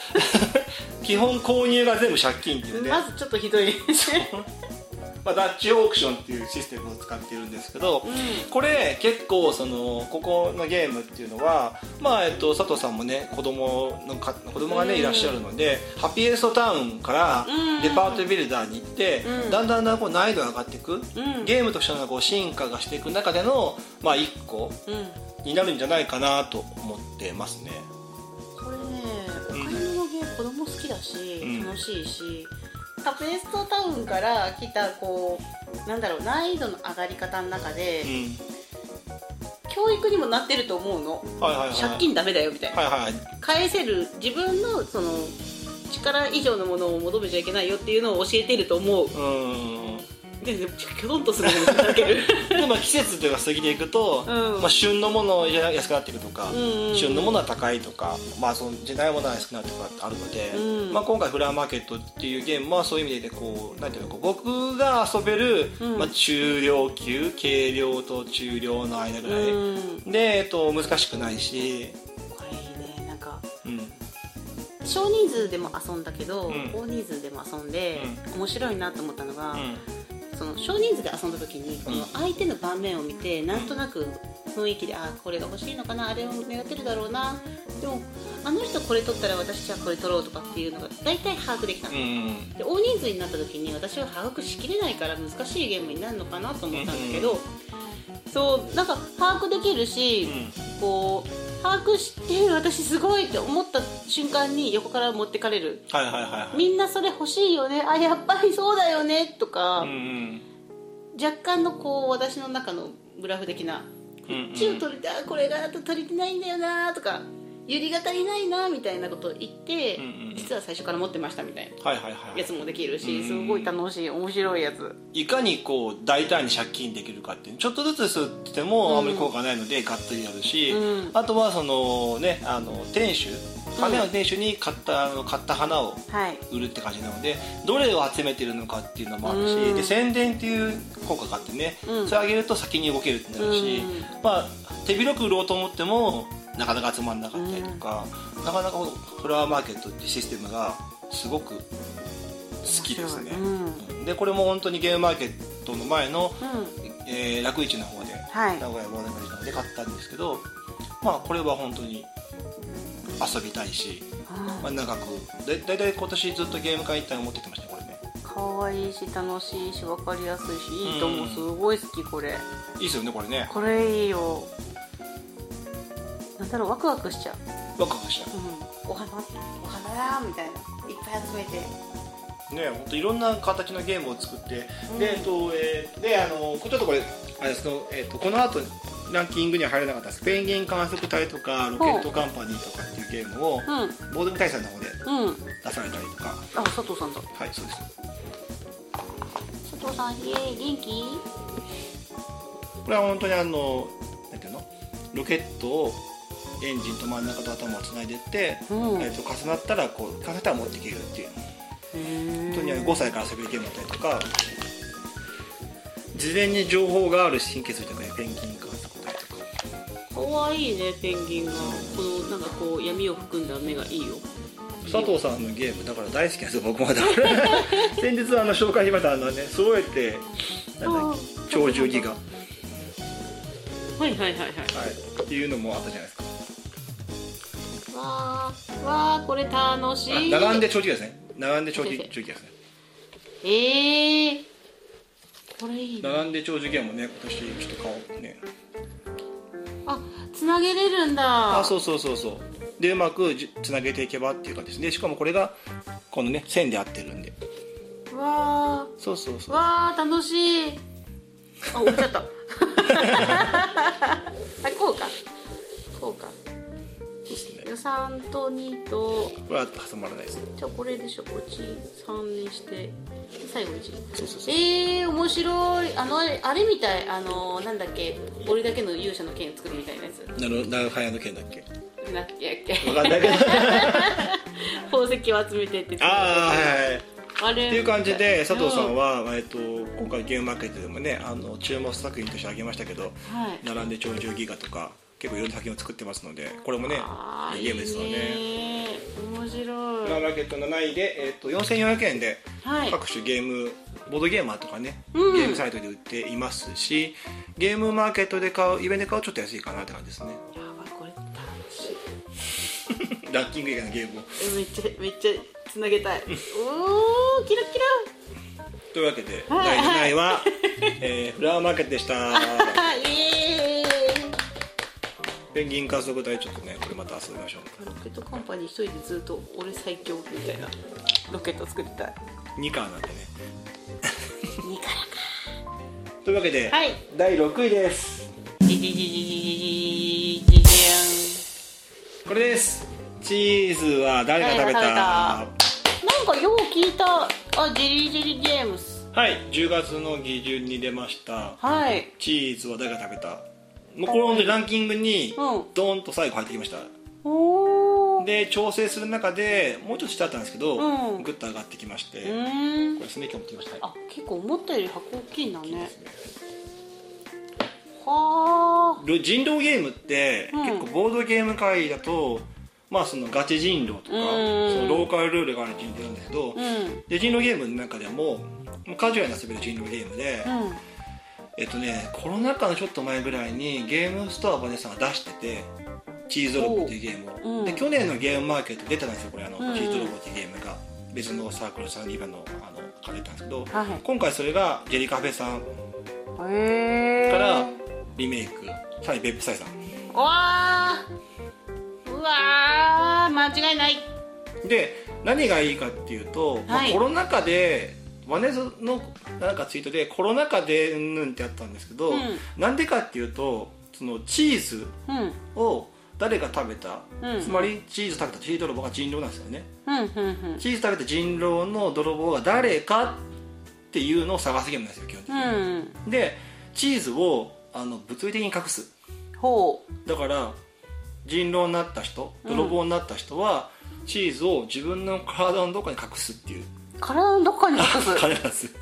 基本購入が全部借金っていうね、まずちょっとひどい。まあ、ダッチオークションっていうシステムを使っているんですけど、これ結構そのここのゲームっていうのは、まあえっと、佐藤さんもね子供のか子供がね、うん。いらっしゃるのでハッピーエーストタウンからうん。デパートビルダーに行って、うん。だんだんだんこう難易度が上がっていく、ん。ゲームとしてのこう進化がしていく中での、まあ、一個。うんになるんじゃないかなと思ってますね。これねおうん買い物ゲー子供好きだし、うん。楽しいしカペストタウンから来たこうなんだろう難易度の上がり方の中で、うん。教育にもなってると思うの。はいはいはい、借金ダメだよみたいな、はいはい。返せる自分のその力以上のものを求めちゃいけないよっていうのを教えてると思う。うんででキョドンとするのもだける。でまあ季節というか過ぎていくと、うん。まあ、旬のものが安くなっていくとか、うんうん旬のものは高いとか、まあ、その時代ものは安くなるとかあるので、うん。まあ、今回フラワーマーケットっていうゲームはそういう意味でこうなんていうのこう僕が遊べる、うん。まあ、中量級軽量と中量の間ぐらい、うん。で、えっと、難しくないし、これいいねなんか。うん。少人数でも遊んだけど、うん。大人数でも遊んで、面白いなと思ったのが、うんその少人数で遊んだ時にこの相手の盤面を見てなんとなく雰囲気であこれが欲しいのかなあれを狙ってるだろうな。でもあの人これ取ったら私じゃあこれ取ろうとかっていうのが大体把握できたの、うんで大人数になった時に私は把握しきれないから難しいゲームになるのかなと思ったんだけど、そうなんか把握できるし、こう把握して私すごいって思った瞬間に横から持ってかれる。はいはいはいはい。みんなそれ欲しいよね。あやっぱりそうだよね。とか、うんうん。若干のこう私の中のグラフ的なこっちを取りたいこれがあと足りてないんだよなとかゆりが足りないなみたいなことを言って、うんうん実は最初から持ってましたみたいなはいはいはいやつもできるしうん。すごい楽しい面白いやつ。いかにこう大胆に借金できるかっていうちょっとずつすってもあんまり効果がないのでがっつりやるし、うん。あとはそのねあの店主花屋の店主に買ったあの買った花をはい。売るって感じなのでどれを集めてるのかっていうのもあるし、うん。で宣伝っていう効果があってね、うん。それあげると先に動けるってなるし、うん。まあ手広く売ろうと思ってもなかなか集まんなかったりとか、なかなかこのフラワーマーケットってシステムがすごく好きですね、うんうん。でこれも本当にゲームマーケットの前の、うん。えー楽市の方ではい。名古屋忘年会の方で買ったんですけどまあこれは本当に遊びたいし、あまあ、長くだだいたい今年ずっとゲーム会行ったら持ってってましたねこれね。かわいいし楽しいし分かりやすいしいいと思う。うん。すごい好きこれ。いいですよねこれね。これいいよなんだろうワクワクしちゃう。ワクワクしたう。ん。お花お花だみたいな。いっぱい集めて。ね本当いろんな形のゲームを作って、うん。でえっとえーであのちょっとこれあれですの、えっとこの後ランキングには入らなかったスペインギン観測隊とかロケットカンパニーとかっていうゲームをうん。ボードゲーム大祭の方でうん。出されたりとか。あ佐藤さんだ。はいそうです。佐藤さんイエーイ元気？これは本当にあのなんていうの？ロケットをエンジンと真ん中と頭をつないでいって、うん。えっと重なったらこう重なったら持っていけるっていう。本本当に5歳から遊べるゲームだったりとか事前に情報がある神経衰弱ねペンギン観測隊とかかわいいねペンギンが。このなんかこう闇を含んだ目がいいよ。佐藤さんのゲームだから大好きなんですよ僕もだ。か ら先日あの紹介しましたあのね揃えてなんだっけ鳥獣ギガ、ははいはいはい。はいい、っていうのもあったじゃないですかわーわーこれ楽しい。あ並んで鳥獣ギガですね。並んで鳥獣ギガですね。えー、これいいね。並んで鳥獣ギガもね今年ちょっと買おうね。あつなげれるんだ。あそうそうそうそう。でうまくじつなげていけばっていう感じです。ねしかもこれがこのね線で合ってるんで。わそうそうそう。ーわー楽しい。あ折れちゃった。あこうか。こうかですね3と2とこれは挟まらないですね。じゃあこれでしょこっち3にして。最後1そうそうそう。えー、面白い。あのあれみたい。あのなんだっけ。俺だけの勇者の剣作るみたいなやつ。なる長早の剣だっけ？なっけやっけ分かんないけど。宝石を集めてってああはいはいあれ。っていう感じで佐藤さんは、は、えっと、今回ゲームマーケットでもねあの注目作品として挙げましたけどはい。並んで鳥獣ギガとか結構いろんな作品を作ってますのでこれもねいいゲームですよね。いいね面白い。マーケット7位で、えっと、4400円ではい。各種ゲームボードゲーマーとかね、うん。ゲームサイトで売っていますしゲームマーケットで買うイベントで買うとちょっと安いかなって感じですね。やばいこれ楽しい。ラッキング以外のゲームを。えめっちゃめっちゃつなげたい。おーキラキというわけで、はい。第7位は、えーフラワーマーケットでした。ラ イエーイペンギン観測隊ちょっとねこれまた遊びましょう。ロケットカンパニー一人でずっと俺最強みたいな。ロケット作りたい。2巻なんでね。2からか。というわけで、はい、第6位です。これですチーズは誰が食べたなんかよう聞いたあジリジリゲームスはい10月の下旬に出ましたはいチーズは誰が食べたこのランキングにうん。ドーンと最後入ってきました。おー。で調整する中でもうちょっと下だったんですけど、うん。グッと上がってきまして、うこーん。れですね今日持ってきました、はいあ結構思ったより箱大きいんだね。ね。はル人狼ゲームって、うん。結構ボードゲーム界だとまあそのガチ人狼とか、うん。そのローカルルールがある人狼なんですけど、あうん。で人狼ゲームの中でももうカジュアルな遊べる人狼ゲームで、うんえっとねコロナ禍のちょっと前ぐらいにゲームストアバネさんが出しててチーズロボっていうゲームを、うん。で去年のゲームマーケット出たんですよこれ。あの、うん。チーズロボっていうゲームが。別のサークルさんリバのあのから出たんですけど、はい今回それがジェリカフェさんからリメイク。さらにベップサイさん。わー。うわー。間違いない。で何がいいかっていうと、まあはいコロナ禍でワネズのなんかツイートでコロナ禍でうんぬんってあったんですけど、うん。なんでかっていうとそのチーズうん。を誰が食べた、うん。つまりチーズ食べたチーズ泥棒が人狼なんですよね。うんうんうん。チーズ食べた人狼の泥棒が誰かっていうのを探すゲームなんですよ基本的に、うん。でチーズをあの物理的に隠す。ほだから人狼になった人泥棒になった人は、チーズを自分の体のどこかに隠すっていうう体のどこかに隠す必ず。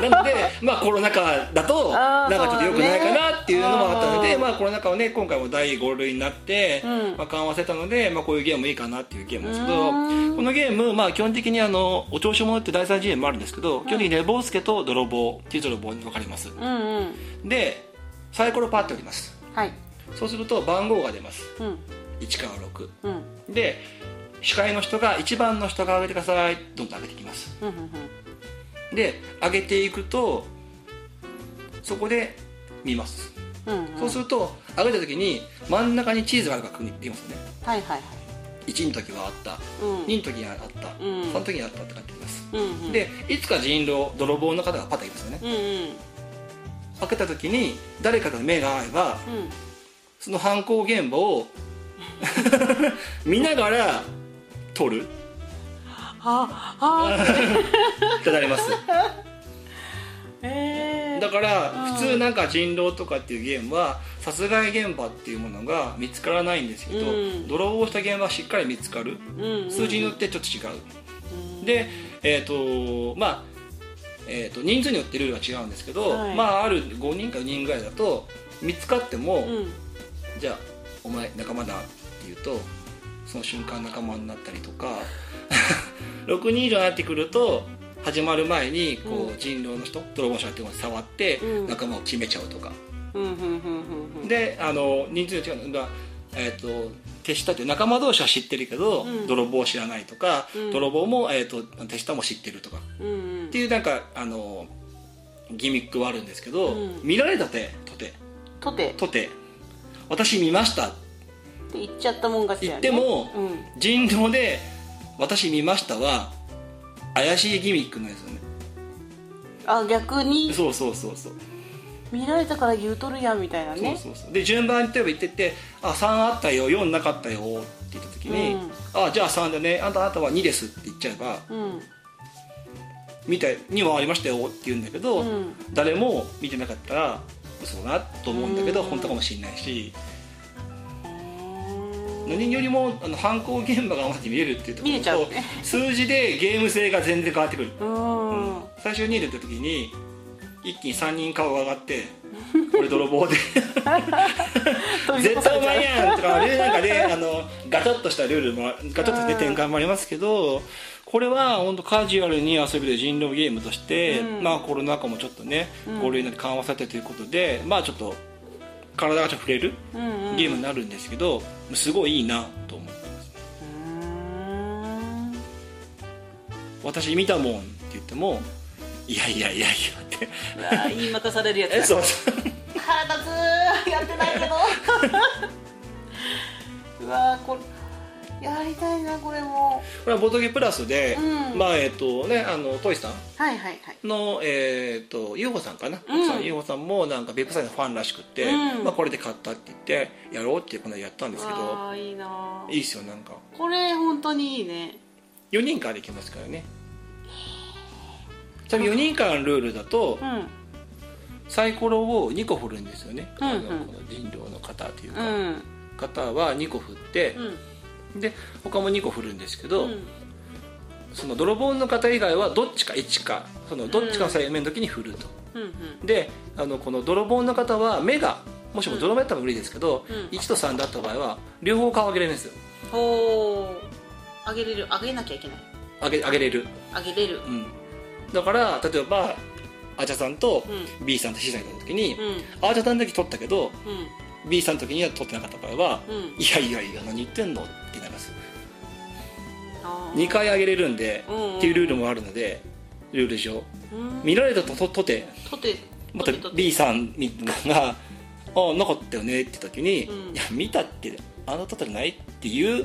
なので まあコロナ禍だとなんかちょっと良くないかなっていうのもあったので、ね。まあコロナ禍はね今回も第5類になって、うん。まあ、緩和せたので、まあ、こういうゲームもいいかなっていうゲームなんですけどこのゲーム、まあ、基本的にあのお調子者って第3次元もあるんですけど、基本的にレボースケと泥棒チーズ泥棒に分かります？うんうん。でサイコロパッております。はい。そうすると番号が出ます。うん。1から6うん。で司会の人が1番の人が上げてくださいどんどん上げていきます。うんうんで上げていくとそこで見ます、うんうん。そうすると上げた時に真ん中にチーズがあるか確認できますよね。はいはいはい。1の時はあった。うん。2の時にはあった、うん。3の時にはあったって感じます、うんうん。でいつか人狼泥棒の方がパッといきますよね。うんうん。開けた時に誰かと目が合えばうん。その犯行現場を 見ながら撮る。ははってなります。えー。だからうん。普通なんか人狼とかっていうゲームは殺害現場っていうものが見つからないんですけど、うん。泥棒した現場はしっかり見つかる。うんうん。数字によってちょっと違う、うん。でえっ、とまあえー、と人数によってルールが違うんですけど、はい。まあある5人か4人ぐらいだと見つかっても、うん。じゃあお前仲間だって言うとその瞬間仲間になったりとか。6人以上になってくると始まる前にこう、うん。人狼の人泥棒者っていうのを触ってうん。仲間を決めちゃうとか、うんうんうんうんうん。であの人数が違うんだえー、と手下って仲間同士は知ってるけど、うん。泥棒を知らないとか、うん。泥棒も、えー、と手下も知ってるとか。うんうん。っていうなんかあのギミックはあるんですけど、うん。見られたてとて。とて。とて。私見ましたって言っちゃったもん勝ちだよね。言ってもうん。人狼で私見ましたは怪しいギミックなんですよね。あ逆に？そうそうそうそう。見られたから言うとるやんみたいなね。そうそうそう。で順番に例えば言ってって「あ3あったよ4なかったよ」って言った時にうん「あじゃあ3だねあんたあなたは2です」って言っちゃえばうん「見て2もありましたよ」って言うんだけど、うん。誰も見てなかったら嘘だなと思うんだけどうん。本当かもしれないしうん何よりもあの犯行現場がまず見れるっていうところとうね。数字でゲーム性が全然変わってくる。うん。最初に入れた時に一気に3人顔が上がって「これ泥棒で。絶対お前やん」とかでなんかねあのガチャッとしたルールもガチャッとした展開もありますけどこれは本当カジュアルに遊べる人狼ゲームとして、うん。まあコロナ禍もちょっとねうん。5類になって緩和されたということで、まあちょっと体がちょっと触れるうんうん。ゲームになるんですけど、すごいいいなと思ってますうん。私見たもんって言ってもいやいやいやいやって。言いまかされるやつそうそう。腹立つやってないけど。うわこれやりたいなこれも。これはボトゲプラスで、うん。まあえっ、とねあのトイさんはいはいはい。のえっ、とゆうほさんかな、うん。奥さんさんもなんかベップサイトのファンらしくって、うん。まあ、これで買ったって言ってやろうってこの間やったんですけどああいいないいっすよなんか。これ本当にいいね。4人間できますからね。ちなみに4人間ルールだとうん。サイコロを2個振るんですよね、うんうん。あのこの人狼の方といううか、ん。方は2個振ってう、んで他も2個振るんですけど、うん。その泥棒の方以外はどっちか1かそのどっちかの対面の時に振ると、うんうん。であのこの泥棒の方は目がもしも泥棒やったら無理ですけど、うん。1と3だった場合は両方顔上げれるんですよ。ほうあげれる。あげなきゃいけない。上げ上げれる、あげれる。うん、だから例えばあちゃさんとう B さんと C さんがいた時に、うん。あちゃさんだけ取ったけどうん B さんの時には取ってなかった場合は、うん。いやいやいや何言ってんのってなりますあー。2回上げれるんで、うんうん。っていうルールもあるのでルール上。うん。見られたとととて。とてまた B さんが「あなかったよね」って時に「うん。いや見たってあなたじゃない?」っていう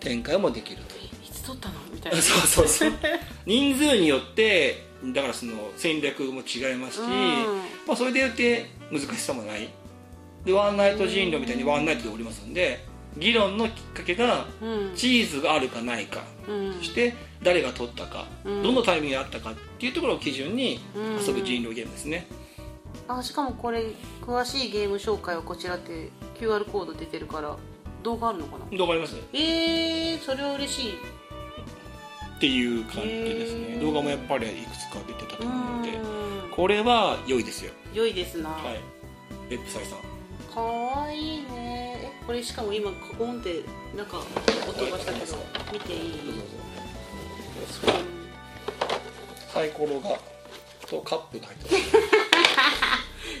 展開もできると。いつ取ったの？みたいな。そうそうそう。人数によってだからその戦略も違いますし、うん。まあ、それで言って難しさもないでワンナイト人狼みたいにワンナイトでおりますんで議論のきっかけがうん。チーズがあるかないか。うん。そして誰が取ったか、うん。どのタイミングであったかっていうところを基準にうん。遊ぶ人狼ゲームですね、あしかもこれ詳しいゲーム紹介はこちらって QR コード出てるから動画あるのかな？どうわかります。えー、それは嬉しい。っていう感じですね。へー。動画もやっぱりいくつか出てたとう思うので。ん。これは良いですよ。良いですな、はい。ベップサイさんかわいいね。えこれしかも今カコンってなんか音がしたけど見ていい？サイコロがとカップが入ってます。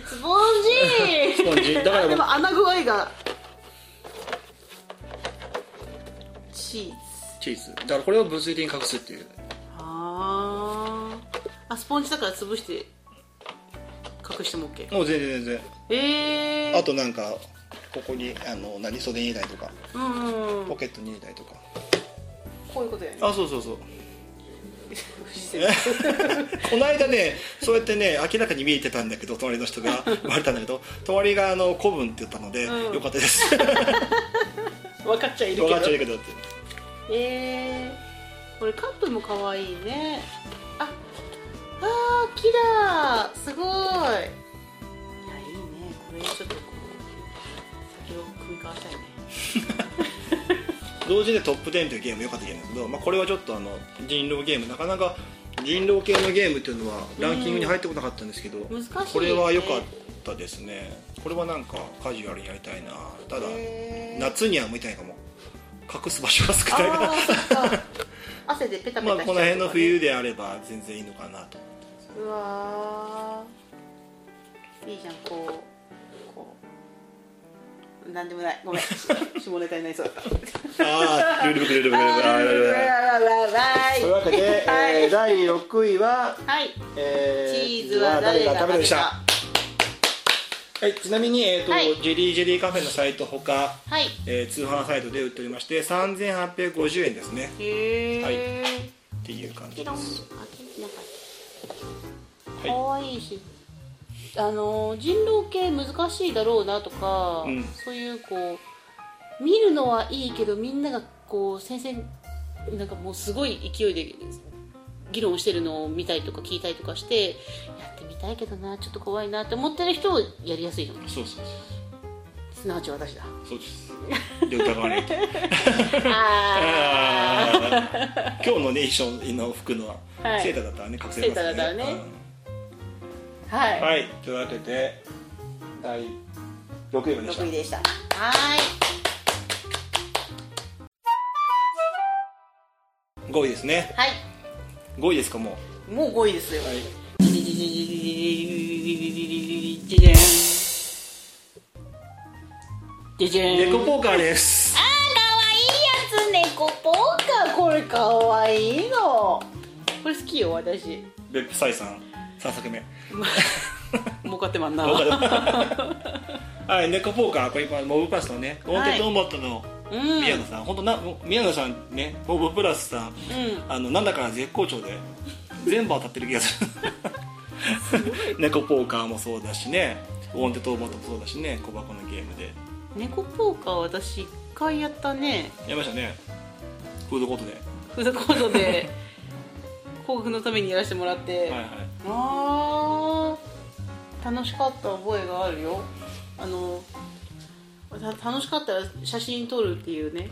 スポンジ！スポンジ。だからあでも穴具合がチーズ。チーズ。だからこれを物理的に隠すっていう。あー。あスポンジだから潰して隠しても OK もう全然全然えー、あとなんかここにあの何袖に入れたりとかうんうん。ポケットに入れたりとか。こういうことやね。あそうそうそう。この間ねそうやってね明らかに見えてたんだけど隣の人が言われたんだけど隣があの古文って言ったので、うん。よかったです。分かっちゃいるけど。分かっちゃうけどってえー、これカップも可愛いね。ああーキラー。すごいれちょっとこう先を組み交わしたいね。同時でトップ10というゲーム良かったゲームですけど、まあ、これはちょっとあの人狼ゲームなかなか人狼系のゲームっていうのはランキングに入ってこなかったんですけど、難しいよね。これは良かったですね。これはなんかカジュアルにやりたいな。ただ夏には向いてないかも。隠す場所が少ないから。汗でペタペタね、まあこの辺の冬であれば全然いいのかなとうわー。いいじゃんこうなんでもない。ごめん。下ネタになりそうだった。ああルールブックルールブックルールブック。あールールブックはい。というわけで、はい。えー第6位は、はい。えチーズは誰が食べるでしたはい、ちなみに、えーとはい。ジェリージェリーカフェのサイトほか、はい。えー通販サイトで売っておりまして3850円ですね。へえ、はい。っていう感じピロンですかはい。かわいいしあの人狼系難しいだろうなとか、うん。そういうこう見るのはいいけどみんながこう先生なんかもうすごい勢いで議論してるのを見たりとか聞いたりとかしてやってみたいけどなちょっと怖いなって思ってる人をやりやすいのそうそうすなわち私だそうそうです。で疑われると。あー。あー。今日のね衣装の服のは、はい。セーターだったらね隠せますね。セーターだったらね。うんはい、はい、というわけで第6位までした。6位でした。はい。5位ですね。はい。5位ですかもう。もう5位ですよ、はい。猫ポーカーですあーかわいいやつ猫ポーカーこれかわいいの。これ好きよ私。別府サイさん。3作目。儲かってまんな。はい猫ポーカーこれ今モブプラスのねウォンテッドウォンバットのうん。宮野さん、本当な宮野さんねモブプラスさん。うん。あのなんだか絶好調で全部当たってる気がする。猫ポーカーもそうだしね。オンテッドオットもそうだしね小箱のゲームで。猫ポーカー私一回やったね。やりましたね。フードコートで。フードコートで 幸福のためにやらせてもらって、はいはいあー。楽しかった覚えがあるよ。あのた楽しかったら写真撮るっていうね。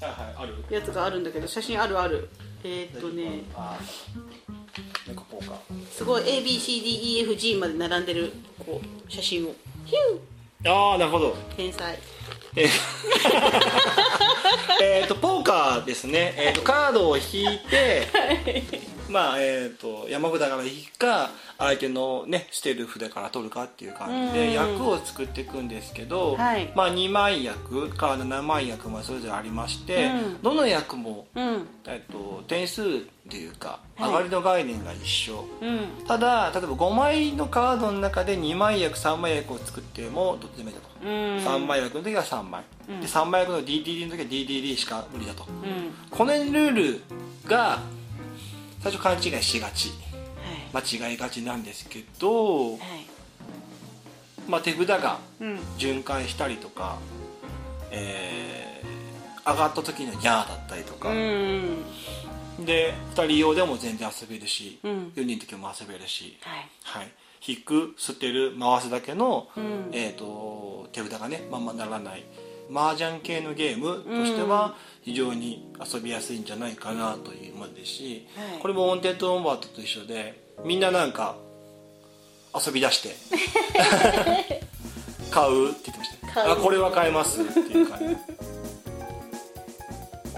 はいはいある。やつがあるんだけど写真あるある。えーっとね。あ猫ポーカー。すごい ABCDEFG まで並んでるこう写真を。ヒュー。ああなるほど。天才。えー。えーとポーカーですね、えー、とカードを引いてまあえー、と山札から引くか相手のね捨てる札から取るかっていう感じうん。で役を作っていくんですけど、はい。まあ、2枚役から7枚役までそれぞれありまして、うん。どの役も、うん。えー、と点数っていうかはい。上がりの概念が一緒、うん。ただ例えば5枚のカードの中で2枚役3枚役を作ってもどっちでもいいだと。うん。3枚役の時は3枚、うん。で3枚役の DDD の時は DDD しか無理だと。うん。このルールが最初勘違いしがち。は間違いがちなんですけど、いはい。まあ、手札がうん。巡回したりとか、えー上がった時の「やー」だったりとか、うんで2人用でも全然遊べるし、うん。4人の時も遊べるし、はい。はい、引く捨てる回すだけの、うん。えー、と手札がねままならない麻雀系のゲームとしては非常に遊びやすいんじゃないかなというものですし、はい。これもウォンテッドウォンバットと一緒でみんななんか遊び出して 買うって言ってました。あこれは買えますっていう感じ。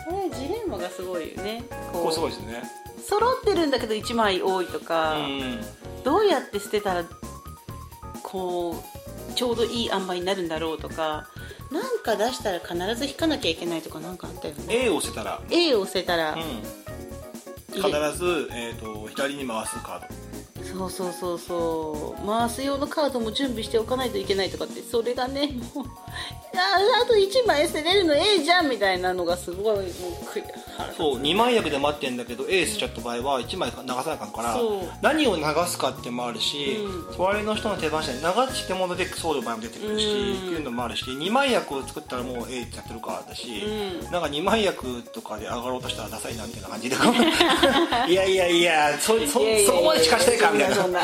これジレンマがすごいよね。こう。すごいですね。揃ってるんだけど1枚多いとか、うん。どうやって捨てたらこうちょうどいい塩梅になるんだろうとかなんか出したら必ず引かなきゃいけないとかなんかあったよね。A を捨てたら、A を捨てたら、うん、必ず、えー、と左に回すカードそうそうそうそう。回す用のカードも準備しておかないといけないとかってそれがねもうああと1枚捨てれるの A じゃんみたいなのがすごいもうそう2枚役で待ってんだけど A 捨てちゃった場合は1枚流さなあかんからそう。何を流すかってもあるし、うん。隣の人の手番して流してものでそうの場合も出てくるし、うん。っていうのもあるし2枚役を作ったらもう A ってやってるからだし、うん。なんか2枚役とかで上がろうとしたらダサいなみたいな感じで。いやいやいやそそそこまでしかしたいかみんなそんな。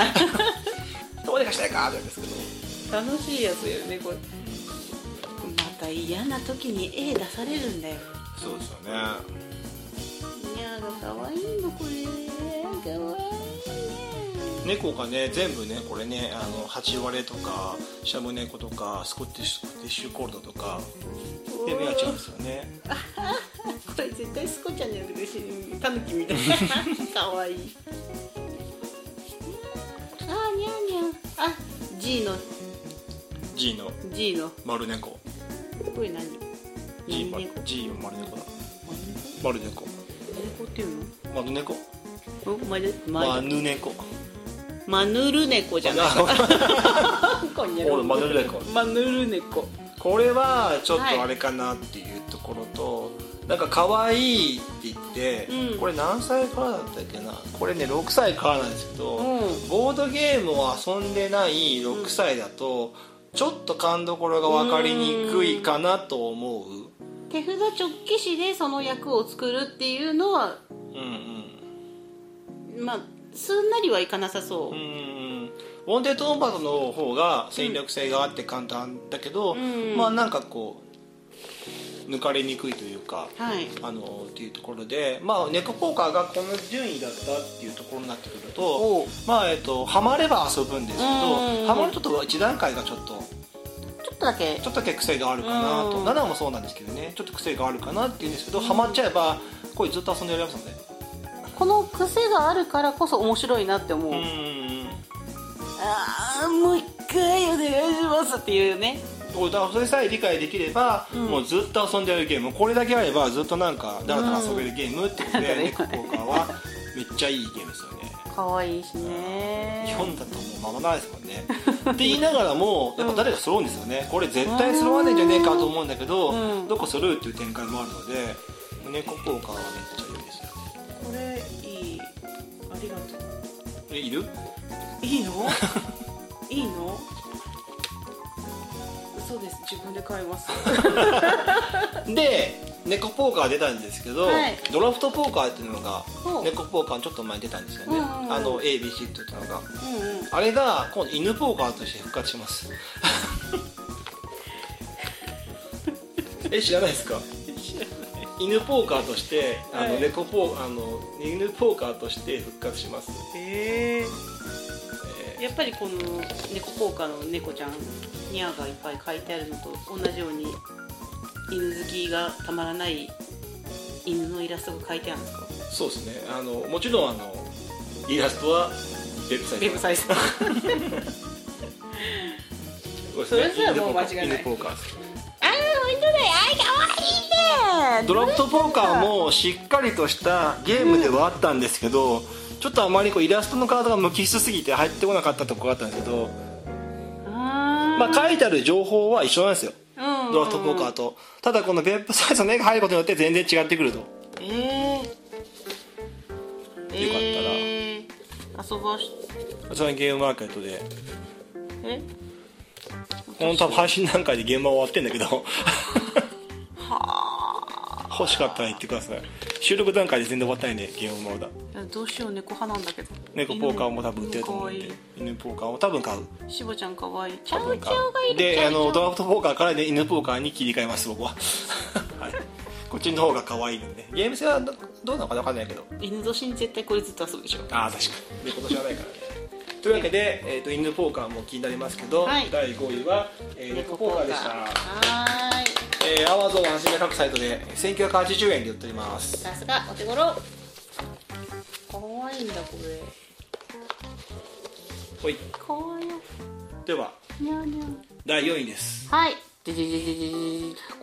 そこまでしかしたいかって言うんですけど。楽しいやつよねこれ。また嫌な時に A 出されるんだよ。そうですよね。いやだかわいいのこれかわいいね猫がね全部ねこれねあのハチワレとかシャム猫とかスコティッシュスコティッシュコールドとかで目が違うんですよね。これ絶対スコちゃんじゃなくてタヌキみたいな。かわいい。あーにゃーにゃーあ G の。G の。G の。丸猫。これ何？G, 何丸猫？G は丸猫だ。丸猫？猫。っていうの？丸猫？おまるまマヌ猫。マヌル猫じゃない。あ こんにゃく。俺マヌル猫。マヌル猫これはちょっとあれかなっていうところと、なんか可愛いって言って、うん。これ何歳からだったっけな？これね6歳からなんですけど、うん。ボードゲームを遊んでない6歳だと、ちょっと勘どころが分かりにくいかなと思う。手札直帰しでその役を作るっていうのはうんうん。まあすんなりはいかなさそう。う、んウォンテッドウォンバットの方が戦略性があって簡単だけど、うん。まあなんかこう抜かれにくいというか、はい。あのっていうところで、まあ、ネコポーカーがこの順位だったっていうところになってくるとまあえっとハマれば遊ぶんですけど、うん。ハマると1段階がちょっとちょっとだけ。ちょっとだけ癖があるかなと、うん。7もそうなんですけどね。ちょっと癖があるかなっていうんですけど、ハマっちゃえばこれずっと遊んでやりますのでこの癖があるからこそ面白いなって思う、うんああもう一回お願いしますっていうね。だからそれさえ理解できれば、うん。もうずっと遊んでやるゲーム。これだけあればずっとなんかだらだら遊べるゲームってことで、うんネコポーカーはめっちゃいいゲームですよね。可愛いしね。日本だともうままないですもんね。って言いながらもやっぱ誰か揃うんですよね。これ絶対揃わないんじゃねえかと思うんだけど、うん。どこ揃うっていう展開もあるので猫ポーカーはめっちゃ良いですよこれいい。ありがとえいる？ういいの？いいの？そうです。自分で買います。で猫ポーカー出たんですけど、はい。ドラフトポーカーっていうのが猫ポーカーのちょっと前に出たんですよね、うんうんうん。あの ABC っていうのが。うんうん。あれが今度犬ポーカーとして復活しますえ知らないですか犬ポーカーとしてあの、はい。猫ポーあの犬ポーカーとして復活します、へええやっぱりこの猫ポーカーの猫ちゃんニャーがいっぱい書いてあるのと同じように犬好きがたまらない犬のイラストが書いてあるんですか？ーそうですね。あのもちろんあのイラストはウェブサイト。ウェブサイト。それすらもう間違いない。犬ポーカーですああだよ。あいいね。ドラフトポーカーもしっかりとしたゲームではあったんですけど、ちょっとあまりこうイラストのカードが無機質すぎて入ってこなかったところがあったんですけど、あまあ、書いてある情報は一緒なんですよ。あドラフトポーカーと。ただこのベッドサイズの目が入ることによって全然違ってくると。ええよかったら。えー、遊ばしそれはゲームマーケットで。え？この多分配信段階で現場終わってんだけど。は欲しかったら言ってください。収録段階で全然終わったんでゲームまだあどうしよう猫派なんだけど。猫ポーカーも多分売ってると思うんで。犬ポーカーも多分買う。いいしぼちゃんかわい。いチャウチャウがいうる。であのドラフトポーカーからで犬ポーカーに切り替えます僕は、はい、こっちの方が可愛いので。ゲーム性はどどうなのか分かんないけど。犬年に絶対これずっと遊ぶでしょ。ああ確かに。猫年はないからねというわけで、えー、と犬ポーカーも気になりますけど、はい。第5位は、えー、猫ポーカー。でした。はーい。えー、Amazon をはじめ各サイトで1980円で売っております。さすがお手頃。かわいいんだこれ。ほい。かわいい。ではにゃーにゃー。第4位です。はい。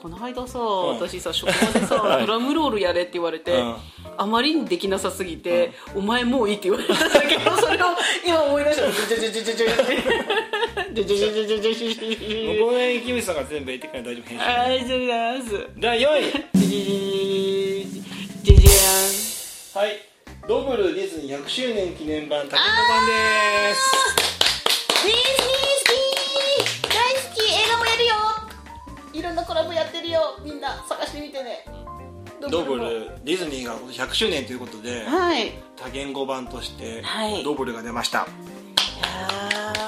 この間さ、ん。私さ職場でさ、はい。ドラムロールやれって言われて、うんあまりにできなさすぎて、お前もういいって言われたんだけどそれを 今思い出したのじじじじじじじじじじじじじじじもうこの辺キムチさんが全部やってくれない大丈夫編集ありがとうございます第4位じじじじじじゃんはいドブルディズニー100周年記念版竹の版ですディズニー好き大好き映画もやるよいろんなコラボやってるよみんな探してみてねドブもル。ディズニーが今年100周年ということではい。い多言語版としてはい。ドブルが出ました、や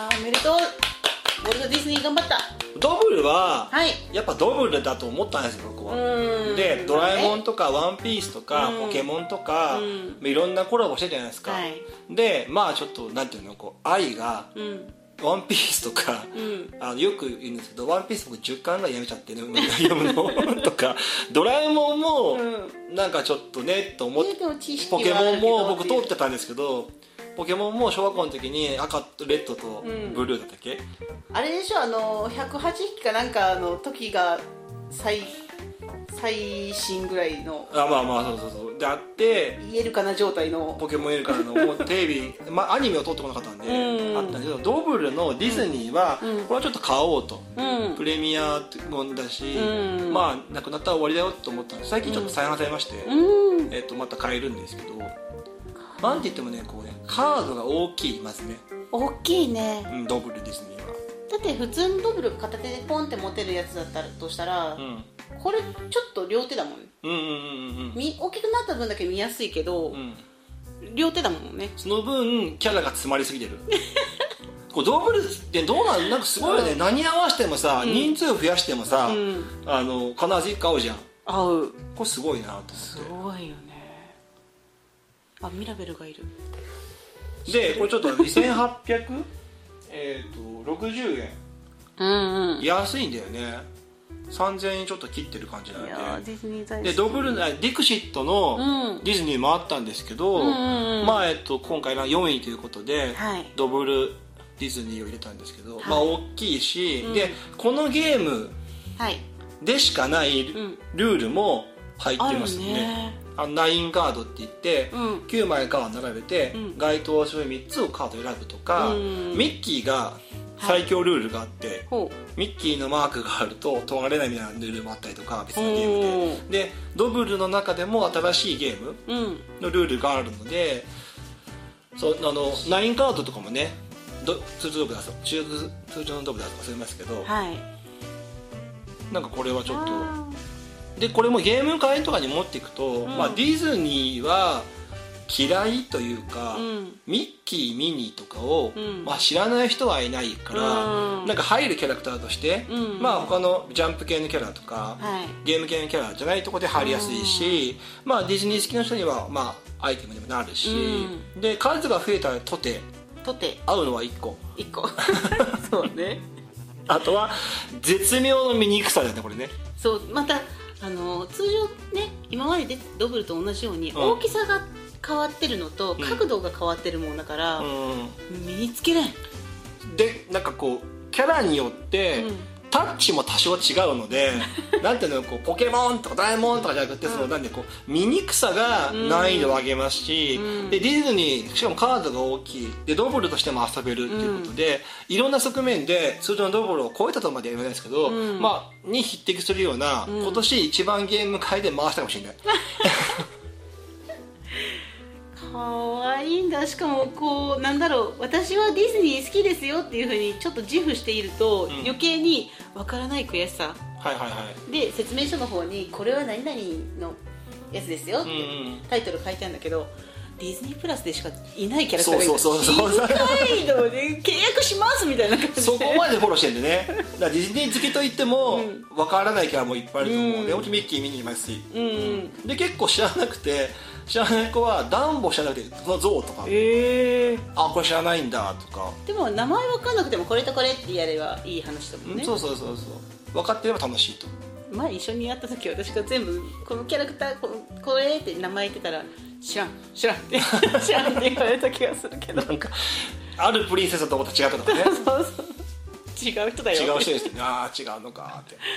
ーおめでとう。ウォルト・ディズニー頑張った。ドブルははい。やっぱドブルだと思ったんですよ僕は。うん。で「ドラえもん」ととか「ワンピース」とかうん「ポケモン」とかうん。いろんなコラボしてるじゃないですか。はい。でまあちょっとなんていうのこう愛がうん「ワンピース」とかうん。あのよく言うんですけど「ワンピース」僕10巻ぐらいやめちゃってね読むの。とか「ドラえもん」もうん。なんかちょっとねと思ってポケモンも僕通っってたんですけどポケモンも小学校の時に赤とレッドとブルーだったっけ、あれでしょあの108匹かなんかの時が最最新ぐらいのあまあまあそうそうそう。であって言えるかな状態の。ポケモンいるからのもう。テレビ、まあ、アニメを撮ってこなかったんで、うん。あったんですけどドブルのディズニーは、うん。これはちょっと買おうと、うん。プレミアもんだし、うん。まあなくなったら終わりだよと思ったんです。最近ちょっと再販されまして、うん。えっとまた買えるんですけどなんて言ってもねこうねカードが大きいまずね、大きいね。うん、ドブルディズニーは。だって普通のドブル片手でポンって持てるやつだったらとしたら、うんこれちょっと両手だもん。うんうんうんうん。み大きくなった分だけ見やすいけど、うん。両手だもんね。その分キャラが詰まりすぎてる。こうドブルってどうなんなんかすごいよね、何合わせてもさ、人数増やしてもさ、うん。あの必ず1個合うじゃん。合う。これすごいなと思って。すごいよね。あミラベルがいる。でこれちょっと2800えっと60円。うんうん。い安いんだよね3000円ちょっと切ってる感じなんで。ディズニー大好き。でドブルあディクシットのうん。ディズニーもあったんですけど、うんうんうんまあえっと今回は4位ということで、はい。ドブルディズニーを入れたんですけど、い。まあ大きいし、うん。でこのゲームはい。でしかないん。ルールも入ってますね,、ね。あの9カードって言って、うん。9枚カード並べて、うん。該当する3つをカード選ぶとか、うん。ミッキーが最強ルールがあって、ほミッキーのマークがあると通られないみたいなルールもあったりとか別のゲームで。でドブルの中でも新しいゲームううん。のルールがあるのでそうあの9カードとかもねど通常ドブだと中通常のドブだと忘れますけど、はい。なんかこれはちょっと。あでこれもゲーム会とかに持っていくと、ん。まあ、ディズニーは嫌いというか、うん。ミッキーミニーとかを、うん。まあ、知らない人はいないから、うん。なんか入るキャラクターとして、うん。まあ他のジャンプ系のキャラとか、はい。ゲーム系のキャラじゃないところで入りやすいし、まあディズニー好きな人にはまあアイテムにもなるし、で数が増えたとてとて合うのは1個。一個。そうね。あとは絶妙の醜さだよねこれね。そうまたあの通常ね今まででドブルと同じようにん。大きさが変わってるのとん。角度が変わってるもんだから、う身につけない、ん。でなんかこうキャラによって、うん。タッチも多少違うので なんていうのこうポケモンとかドラえもんとかじゃなくて、そのなんでこう醜さが難易度を上げますし、うん。でディズニーしかもカードが大きい。でドブルとしても遊べるっていうことで、いろんな側面で通常のドブルを超えたとまでは言わないですけど、うん。まあに匹敵するような、ん。今年一番ゲーム界で回したかもしれない かわいいんだ。しかもこうなんだろう私はディズニー好きですよっていうふうにちょっと自負していると、ん。余計にわからない悔しさ。はいはいはい。で説明書の方にこれは何々のやつですよってタイトル書いてあるんだけどディズニープラスでしかいないキャラクターがいる。そうそうそう。そう北海道で契約しますみたいな感じで。そこまでフォローしてんでね。だディズニー好きといってもうん。わからないキャラもいっぱいいると思う、うん。でもちミッキー見にいますし。うん。うん。で結構知らなくて知らない子はダンボ知らなくてそのゾウとか。ええあこれ知らないんだとか、でも名前わかんなくてもこれとこれってやればいい話だもんね。そうそうそうそう。分かってれば楽しいと。前一緒にやった時私が全部このキャラクターここれって名前言ってたら知らん。知らん。っ て知らんって言われた気がするけど。なんかあるプリンセスと思ったら違ったとかね。そうそう。違う人だよ。違う人ですね。ああ違うのかって。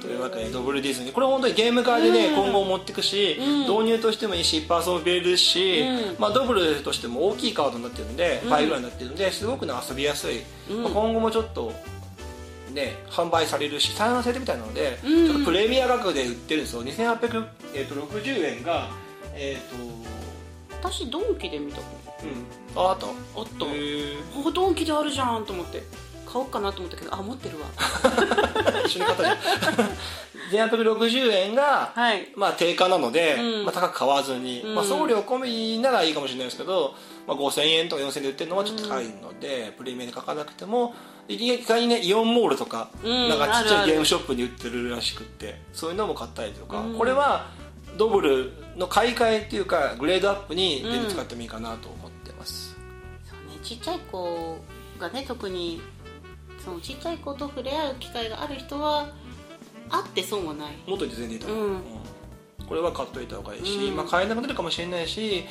というわけでドブルディズニーこれ本当にゲーム界でね、うん。今後持っていくし、うん。導入としてもいいし一般遊べるし、うん。まあ、ドブルとしても大きいカードになってるので、5ぐらいになってるのですごくね遊びやすい、うん。まあ、今後もちょっとね販売されるし再販されてるみたいなので、うん。ちょっとプレミア価格で売ってるんですよ。2860、えー、と60円がえっ、私ドンキで見たと。うん。ああった。あった。へー。あドンキであるじゃんと思って買おうかなと思ったけどあ持ってるわ。一緒に買ったじゃん。2860円が、はい。まあ、定価なので、うん。まあ、高く買わずに、うん。まあ、送料込みならいいかもしれないですけど、まあ、5000円とか4000円で売ってるのはちょっと高いので、プレミアで書かなくても意外にねイオンモールとか、うんなんかちっちゃいゲームショップに売ってるらしくってそういうのも買ったりとか、うん。これはドブルの買い替えっていうかグレードアップに全部使ってもいいかなと思ってます、そうねちっちゃい子がね特にそのちっちゃい子と触れ合う機会がある人はあって損はない。もっと全然いいと思う、うん。うん。これは買っといた方がいいし、うん。まあ、買えなくなるかもしれないし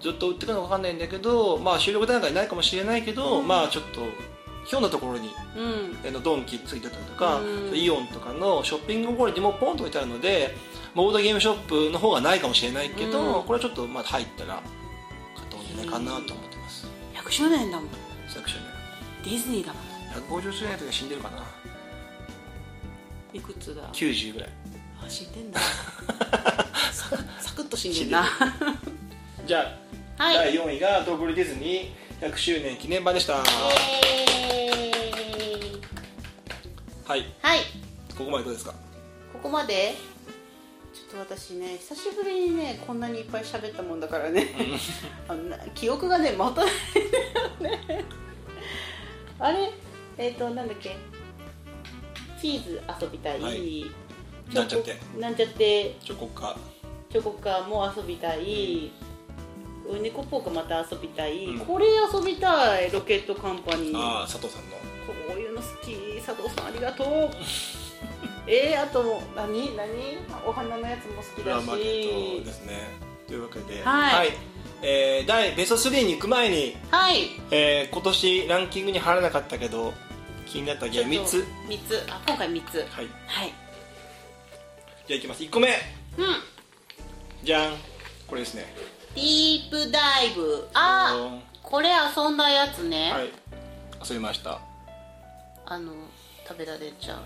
ずっと売ってくるのか分かんないんだけど、まあ、収録段階ないかもしれないけど、うん。まあちょっとひょんなところにうん。あのドンキついてたりとか、うん。イオンとかのショッピングモールにもポンと置いてあるのでボードゲームショップの方がないかもしれないけど、うん。これはちょっとまあ入ったら買ったんじゃないかなと思ってます。100周年だもん。作者ねディズニーだもん。150周年の時は死んでるかな。いくつだ？90ぐらいあ死んでんだ。サクサクッと死んでんな。じゃあ、はい。第4位がドブルディズニー100周年記念版でした。はい。はい。ここまでどうですか？ここまで？ちょっと私ね久しぶりにねこんなにいっぱい喋ったもんだからね。あのな記憶がねまたないんだよね。あれ？えっ、となんだっけ？チーズ遊びたい、はい。なんちゃって。なんちゃって。チョコか。チョコカーも遊びたい、猫ポークまた遊びたい、うん。これ遊びたい。ロケットカンパニー。ああ佐藤さんの。こういうの好き。佐藤さんありがとうえー、あと何？何？お花のやつも好きだプラマーケッしトですね。というわけで。はい。えー第ベスト3に行く前に、はい。えー今年ランキングに入らなかったけど気になったゲーム3つ。3つ。あ今回3つ。はい。はい。じゃあいきます。1個目。うん。じゃん。これですね。ディープダイブ。あこれ遊んだやつね、はい。遊びました。あの食べられちゃう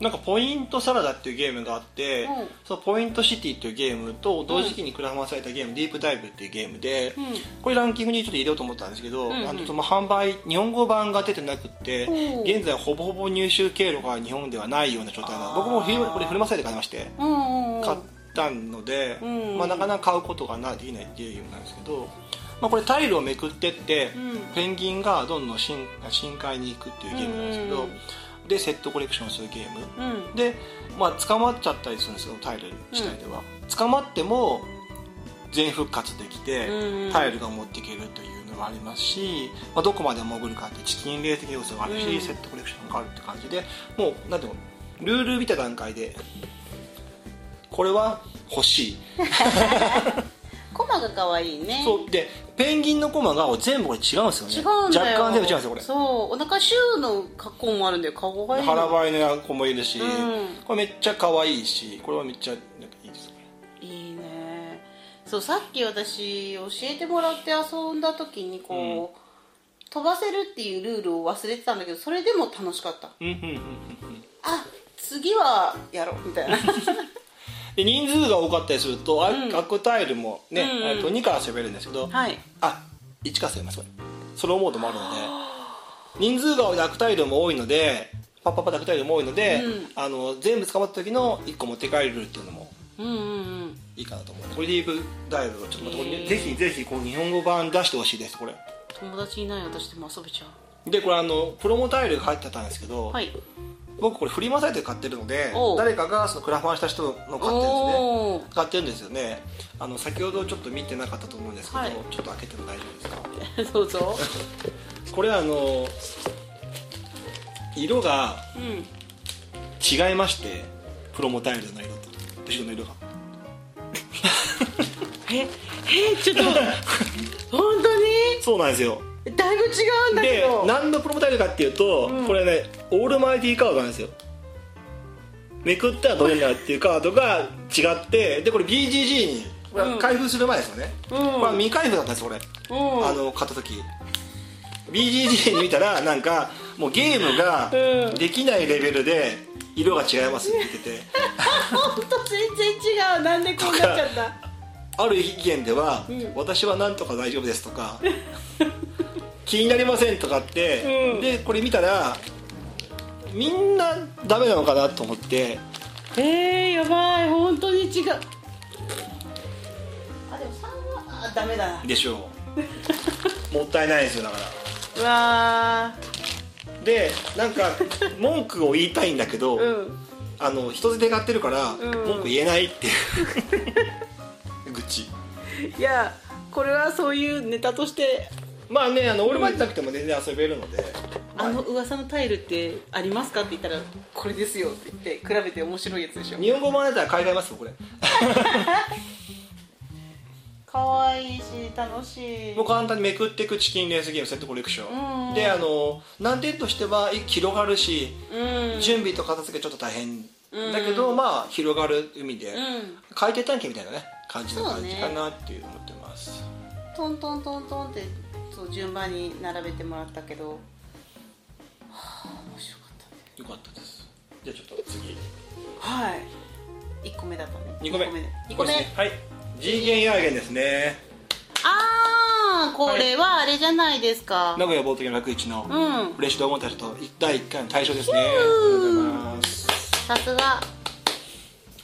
なんかポイントサラダっていうゲームがあって、うん。そのポイントシティっていうゲームと同時期にクラファンされたゲーム、ディープダイブっていうゲームで、うん。これランキングにちょっと入れようと思ったんですけど、んうん。あのその販売日本語版が出てなくって現在ほぼほぼ入手経路が日本ではないような状態な僕もこれフリマサイトで買いましてうんうんうん。買ったので、うん。まあ、なかなか買うことがないできないゲームなんですけど、まあ、これタイルをめくってって、うん。ペンギンがどんどん深深海に行くっていうゲームなんですけど、うんでセットコレクションするゲーム。うん。で、まあ、捕まっちゃったりするんですよタイル自体では、捕まっても全復活できて、うんタイルが持っていけるというのもありますし、まあ、どこまで潜るかってチキンレー的要素があるし、うん。セットコレクションがあるって感じでもうなんていうのルール見た段階でこれは欲しい コマが可愛いね。そうでペンギンのコマが全部これ違うんですよね。違うんだよ。若干全部違うんですよこれ。そう。お腹シューの格好もあるんだよ可愛いの腹ばいの子もいるし、うん。これめっちゃ可愛いしこれはめっちゃなんかいいですいいね。そうさっき私教えてもらって遊んだ時にこう、飛ばせるっていうルールを忘れてたんだけどそれでも楽しかった。うんうんうんうんうん。あ次はやろうみたいなで人数が多かったりすると、あうん。アクタイルもね、うんと2から遊べるんですけど、はい。あ1から遊べますソロモードもあるので人数がアクタイルも多いのでパッパッパでアクタイルも多いので、うん。あの全部捕まった時の1個持って帰れるっていうのもいいかなと思うこれでイブダイブちょっとまたこれへーぜひぜひこう日本語版出してほしいです。これ。友達いない私でも遊べちゃでこれあのプロモタイルが入ってたんですけど、うはい僕これフリマサイトで買ってるので誰かがそのクラファンした人の買ってるんですね。おー使ってるんですよね。あの先ほどちょっと見てなかったと思うんですけど、はい。ちょっと開けても大丈夫ですか？どうぞ これあの色がうん。違いましてプロモタイルの色と。後ろの色が。ええちょっと本当に？そうなんですよ。だいぶ違うんだけでど何のプロモタイルかっていうと、うん。これねオールマイティーカードなんですよ。めくったらどれになるっていうカードが違ってでこれ BGG にこれうん。開封する前ですよね、うん。これは未開封だったんですこれ。うん。あの買った時。BGG に見たらなんかもうゲームがうん。できないレベルで色が違いますって言ってて。本当全然違う。なんでこうなっちゃった？ある意見では、うん。私はなんとか大丈夫ですとか気になりませんとかって、うん。でこれ見たらみんなダメなのかなと思って。えー、やばい。本当に違う。あでも3はあダメだな。でしょう。もったいないですよだから。うわでなんか文句を言いたいんだけど、うん。あの人捨て買ってるから、ん。文句言えないっていう。愚痴。いやこれはそういうネタとしてまあねあの俺までなくても全然遊べるので、あの噂のタイルってありますかって言ったらこれですよって言って比べて面白いやつでしょ。日本語版だったら買い替えますよこれ。可愛いし楽しい。もう簡単にめくっていくチキンレースゲームセットコレクション、うんであの難点としては広がるし、うん。準備と片付けちょっと大変。だけど、まあ広がる意味で、うん。海底探検みたいなね感じの感じかなっていう思ってます、トントントントンってそう順番に並べてもらったけど、はあ、面白かったね。よかったです。じゃあちょっと次。はい。1個目だとね。2個目。2こ個目はい。G ゲンヤーゲンですね。ああこれはあれじゃないですか、名古屋ボートゲーム楽市のうん。フレッシュドゴンたちと第1回の対象ですね。ありがとうございます。さすが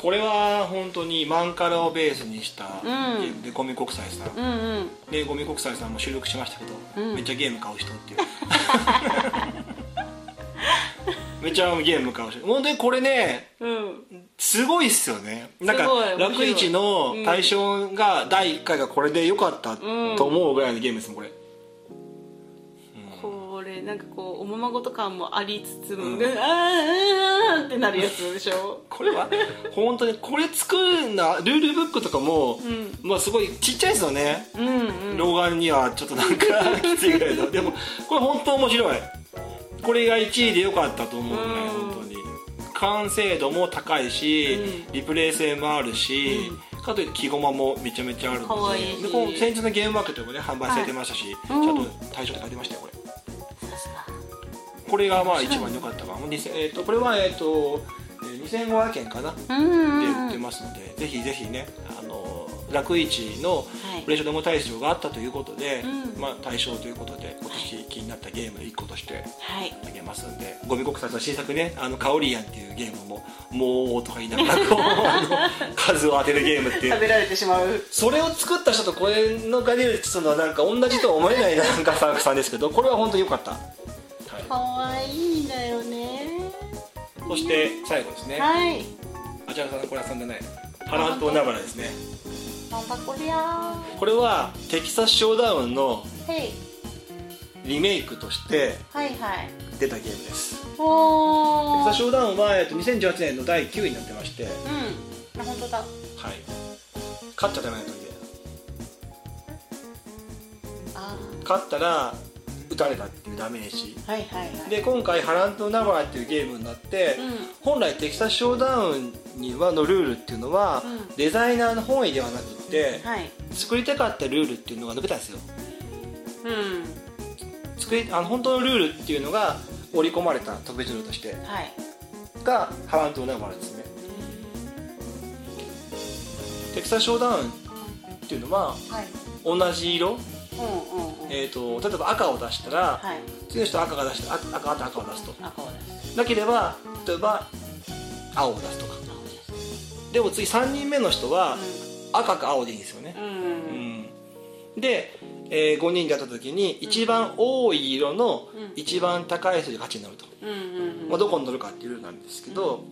これは本当にマンカラをベースにしたゲん。ームでゴミ国際さん、うんうん。でゴミ国際さんも収録しましたけど、うん。めっちゃゲーム買う人っていう。めっちゃゲーム買う人。本当にこれねうん。すごいっすよね。なんか楽市の対象が第1回がこれで良かったと思うぐらいのゲームですもんこれなんかこうおままごと感もありつつも、うん。あーあーってなるやつでしょ？これは？本当にこれ作るなルールブックとかも、ん。まあすごいちっちゃいですよね。うんうん。老眼にはちょっとなんか きついぐらいの。でもこれ本当面白い。これが1位で良かったと思うぐらいうん。本当に。完成度も高いし、うリプレイ性もあるし、かといって木駒もめちゃめちゃあるので。でこの先日のゲームマーケットでもね販売されてましたし、はいうん。ちゃんと対象って書いてましたよこれこれがまあ一番良かったかも、2000えー、とこれはえっ、とえー2500円かな。うんうんでうん。売ってますので、ぜひぜひねあの楽市のはい。プレッシャードモ大賞があったということで、うん。まあ、対象ということで今年気になったゲームの一個としてはい。あげますんでゴミ国際の新作ね「あのカオリアン」っていうゲームも「もう」とか言いながら 数を当てるゲームっていう。食べられてしまう。それを作った人とこれのが出るっていうのはなんか同じとは思えないなんかサークさんですけどこれは本当に良かった、はい、可愛いんだよね。そして最後ですね、はい。あちらさんこれ遊んでない。ハラントナバラですね。なんだこりゃ。これはテキサスショーダウンのリメイクとしてはいはい。出たゲームです。テキおーサスショーダウンは、えっと、2018年の第9位になってまして、はい、うん。あ本当だ。勝っちゃダメな時であ勝ったら撃たれたっていうダメージ。ーはいはいはい。で今回ハラントナバラっていうゲームになって、うん。本来テキサスショーダウンにはのルールっていうのは、うん。デザイナーの本意ではなくって、はい。作りたかったルールっていうのが述べたんですよ。うん。作りあの本当のルールっていうのが織り込まれた特別ルールとしてはい。がハラントナバラですね。テキサスショーダウンっていうのははい。同じ色、えー、と例えば赤を出したら、はい。次の人赤が出したら赤赤と。赤を出す。となければ例えば青を出すとか。でも次3人目の人は赤か青でいいんですよね、うんうんで、え5人でやった時に一番多い色のうん。一番高い人で勝ちになると、うんうんまあ、どこに乗るかっていうルールなんですけど、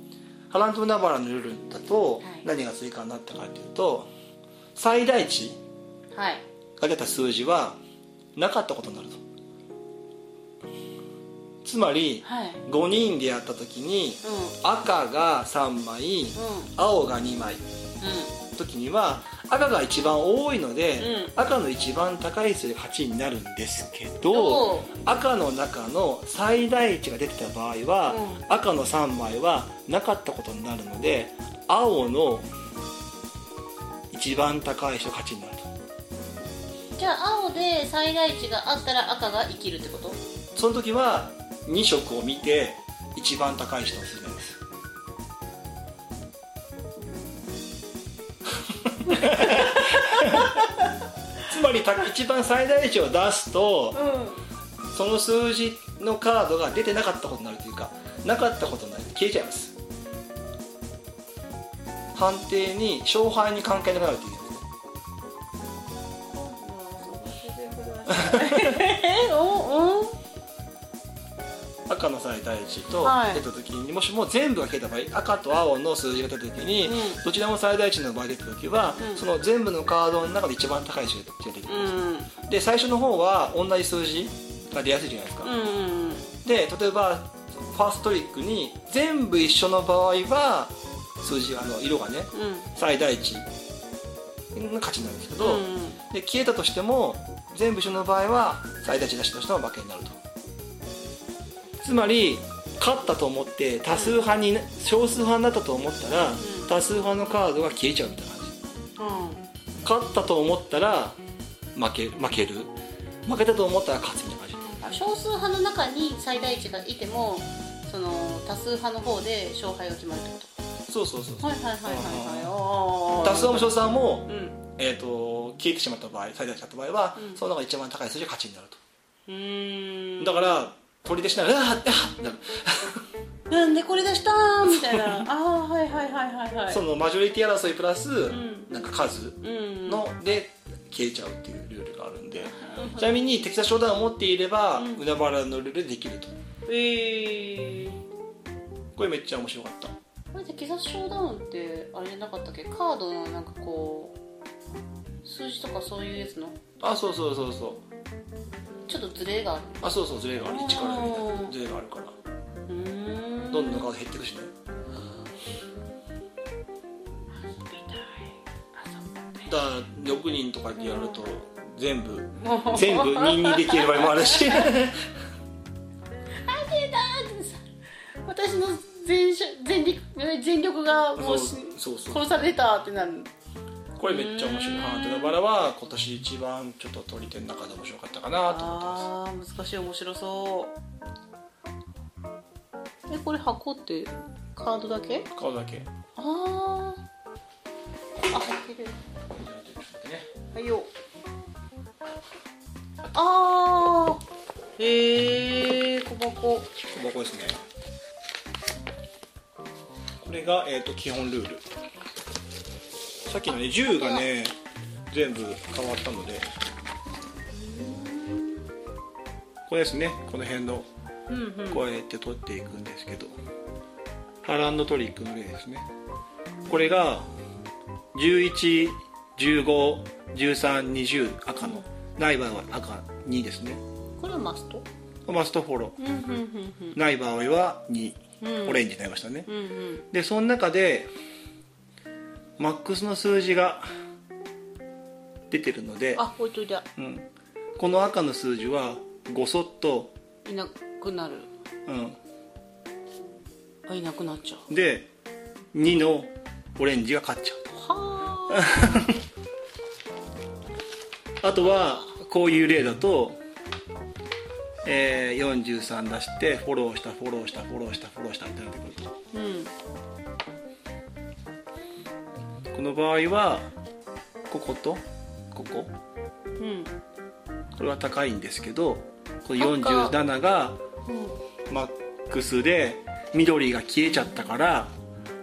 ハラントナバラのルールだとはい。何が追加になったかっていうと最大値はいが出た数字はなかったことになると。つまりはい。5人でやった時にう赤が3枚んうん。青が2枚。う時には赤が一番多いので、うん。赤の一番高い数で勝ちになるんですけおどう赤の中の最大値が出てた場合は、う赤の3枚はなかったことになるので青の一番高い人が勝ちになるじゃあ青で最大値があったら赤が生きるってこと？その時は2色を見て一番高い人をするんです。つまりた一番最大値を出すとうその数字のカードが出てなかったことになるというかなかったことになる消えちゃいます。判定に勝敗に関係なくなるというんえおお最大値とはい。出た時に、もしも全部が消えた場合赤と青の数字が出た時に、うん。どちらも最大値の場合出た時は、うん。その全部のカードの中で一番高い数字が出てくるうん。んで最初の方は同じ数字が出やすいじゃないですか、で例えばファーストトリックに全部一緒の場合は数字あの色がねうん。最大値が勝ちになるんですけど、うん。で消えたとしても全部一緒の場合は最大値出したとしても負けになると。つまり勝ったと思って多数派に少数派になったと思ったら、ん。多数派のカードが消えちゃうみたいな感じ。うん。勝ったと思ったら負け負ける。負けたと思ったら勝つみたいな感じ。少数派の中に最大値がいてもその多数派の方で勝敗が決まるってこそうそうそうとはいはいはいはいはい。多数派も少数派も、うんえー、と消えてしまった場合最大値だった場合は、うん。その中で一番高い数字が勝ちになると。だから取り出しながら「うわーってあーってなる。なんでこれ出したーみたいな。ああはいはいはいはいはい。そのマジョリティ争いプラス、ん。なんか数うん。ので消えちゃうっていうルールがあるんで、ちなみにテキサスショーダウンを持っていれば、うん。海原のルールでできると。えー。これめっちゃ面白かった。これでテキサスショーダウンってあれなかったっけ？カードのなんかこう数字とかそういうやつの？あそうそうそうそう。ちょっとズレがある。あそうそうズレがある。1からみたいなうんズレがあるから。どんどんカード減っていくしね。だから6人とかでやると全部 全部2にできる場合もあるし。私の全し全力全力がもうしそうそうそう。殺されたってなるこれめっちゃ面白い。ハートのバラは今年一番ちょっと取り手の中で面白かったかなと思ってます。あー難しい面白そう。えこれ箱ってカードだけ？顔だけ。あー。あ入ってる。ね。はいよ。あー。へえ小箱。小箱ですね。これが、えー、と基本ルールさっきのね銃がね全部変わったので。これですね。この辺のうんうん。こうやって取っていくんですけど。ハランドトリックの例ですね。これが11151320赤のない場合は赤2ですね。これはマスト？マストフォロうんうんうんーない場合は2、うん。オレンジになりましたね。うんうん。でその中でマックスの数字が出てるので、あ置いといた。うん、この赤の数字はごそっと、いなくなる。うん、あいなくなっちゃう。で2のオレンジが勝っちゃうはあ。とあとはこういう例だと、えー43出してフォローしたフォローしたフォローしたフォローしたってなってくると。うんこの場合はこことここ？うん。これは高いんですけどこの47がマックスで緑が消えちゃったから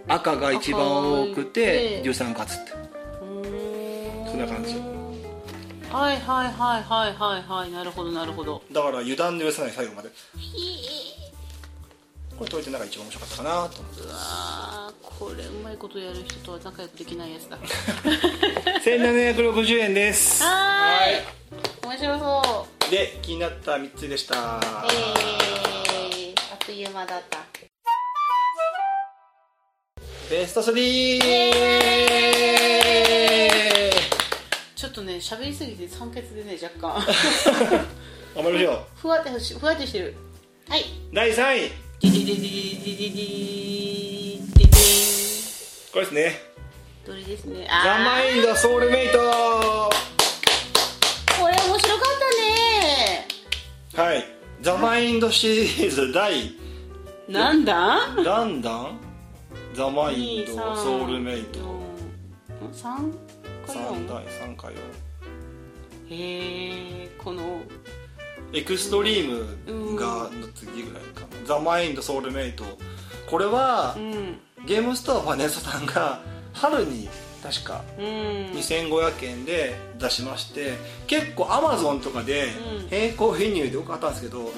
赤が一番多くて赤13勝つって。そんな感じ。はいはいはいはいはいはい。なるほどなるほど。だから油断の許さない最後までこれ解いてなんか一番面白かったかなと思ってうわーこれうまいことやる人とは仲良くできないやつだ。1760円です。はーい。面白そう。で気になった3つでした。えー、あっという間だった。ベスト 3! ちょっとね喋りすぎて酸欠でね若干。頑張りましょう。ふわってしふわってしてる。はい。第3位ディディディディディディディディディこれですね。どれですね。ザ・あマインドソウルメイト。ーこれ面白かったね。はい。ザ・マインドシリーズ第。なんだ？何弾？ザ・マインドソウルメイト。3か3 4第3回はへえこのエクストリームがの次ぐらいかなザ・マインドソウルメイト。これはうん。ゲームストアファネストさんが春に確かうん。2500円で出しまして結構アマゾンとかでうん。並行輸入で買ったんですけど、うん。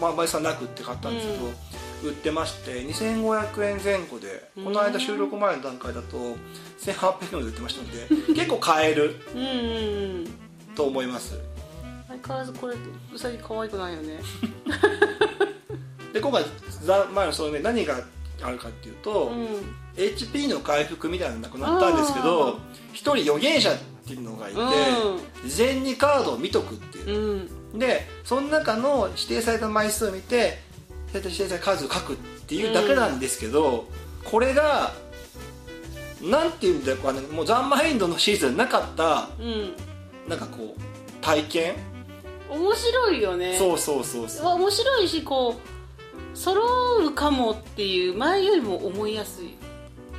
まあ、倍さんなくって買ったんですけど、売ってまして2500円前後でこの間収録前の段階だと1800円で売ってましたので 結構買えるうんうんうん。と思います。相変わらずこれうさぎ可愛くないよね。で今回ザ・前のそのね何があるかっていうと、うん。HP の回復みたいなのなくなったんですけど一人預言者っていうのがいて、事前にカードを見とくっていう。うん。うんでその中の指定された枚数を見て指定された数を書くっていうだけなんですけど、これがなんていうんだろうかねもうザンマインドのシーズンなかったうん。なんかこう体験、面白いよね。そうそうそうそう。面白いしこう揃うかもっていう前よりも思いやすい。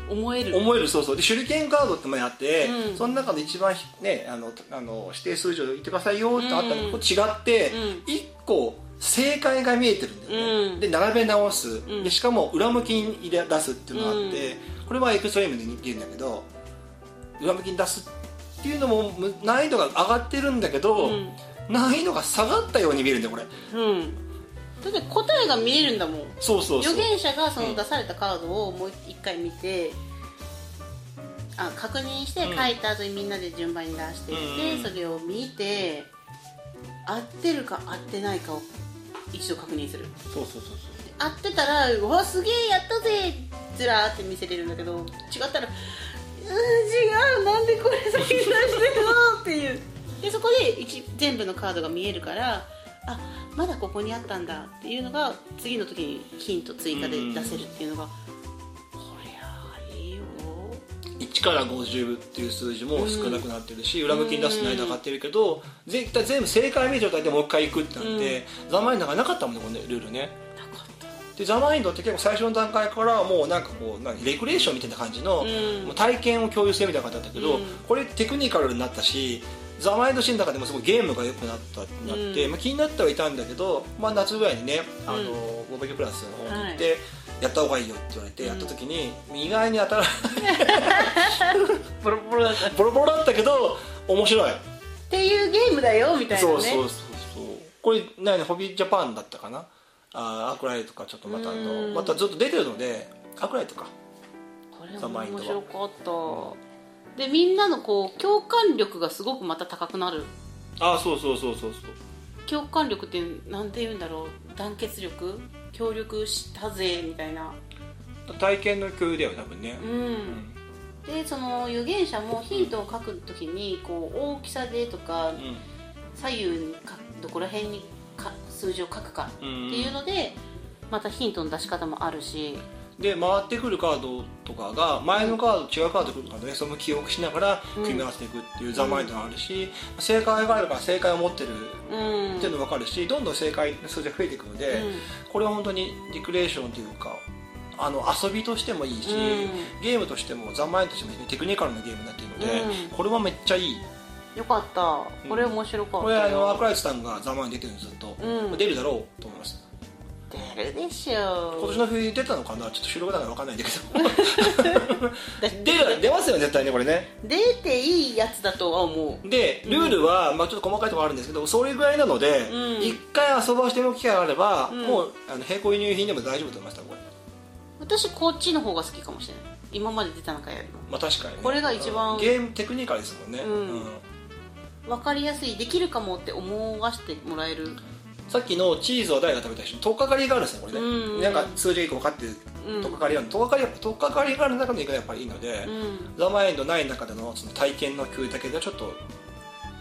思える。思えるそうそう。で手裏剣カードってものあって、うん。その中で一番ひねあのあの指定数字を言ってくださいよってあったのと違って、うん。一個正解が見えてるんだよね、うん。で並べ直す、ん。でしかも裏向きに出すっていうのがあって、これはエクストリームで似てるんだけど裏向きに出すっていうのもむ難易度が上がってるんだけど、うん難易度が下がったように見えるんだよこれ。うん。だって答えが見えるんだもん。そうそうそう。預言者がその出されたカードをもう一回見て、あ確認してうん書いた後にみんなで順番に出していって、うん。それを見て合ってるか合ってないかを一度確認する。そうそうそうそう。合ってたら「うわすげえやったぜ!」ずらーって見せれるんだけど違ったら「うー違うなんでこれ先に出してるの?」っていうでそこで一全部のカードが見えるからあまだここにあったんだっていうのが次の時にヒント追加で出せるっていうのが、こりゃいいよ1から50っていう数字も少なくなってるし、裏向きに出すの間上がってるけど、絶対全部正解見える状態でもう一回行くってなって、ザ・マインドがなかったもんねこのルールね。なかった。でザ・マインドって結構最初の段階からもうなんかこう何レクレーションみたいな感じの、うん。もう体験を共有するみたいな感じだったけど、うん。これテクニカルになったしザ・マインドシーンの中でもすごいゲームが良くなったってなって、うん。まあ、気になってはいたんだけど、まあ、夏ぐらいにねあの、うんボープラスの方に行って、はやった方がいいよって言われてやった時に、意外に当たら ボロボロだった。っボロボロだったけど面白い。ていうゲームだよみたいなね。そうそうそうそう。これ何ホビージャパンだったかな？あーアクライトかちょっとまたあのうん。またずっと出てるのでアクライトか。これザマインドもは。面白かったでみんなのこう共感力がすごくまた高くなる。あそうそうそうそうそう。共感力ってなんて言うんだろう。団結力？協力したぜみたいな。体験の共有だよ多分ね。う、うん。でその預言者もヒントを書くときにこう大きさでとかうん。左右にかどこら辺にか数字を書くかってうんいうのでまたヒントの出し方もあるしで回ってくるカードとかが前のカード違うカード来るからねその記憶しながら組み合わせていくっていうザ・マインドがあるし、正解があるから正解を持ってるうん。っていうのも分かるしどんどん正解の数字が増えていくので、うん。これは本当にリクレーションというかあの遊びとしてもいいし、うん。ゲームとしてもザ・マインドとしてもテクニカルなゲームになっているので、うん。これはめっちゃいい。よかった。これ面白かったよ。これあのアクライトさんがザ・マインド出てるんですずっと、うん。出るだろうと思います出るでしょ。今年の冬出たのかな？ちょっと収録だから分かんないんだけど。出る出ますよね絶対ねこれね。出ていいやつだとは思う。でルールは、まあ、ちょっと細かいところあるんですけどそれぐらいなのでうん。一、回遊ばしてみる機会があれば、うん。もうあの並行輸入品でも大丈夫と思いましたこれ私こっちの方が好きかもしれない。今まで出た中よりも。まあ確かにね、これが一番。うん。ゲームテクニカルですもんね、うん。分かりやすいできるかもって思わせてもらえるさっきのチーズは誰が食べた人？取っかかりがあるんですねこれね、うんなんか数字が1個分かってるうん。取っかかりがある取っかかり取っかかりがある中の意がやっぱりいいので、うん。ザ・マインドない中でのその体験の共有だけがちょっと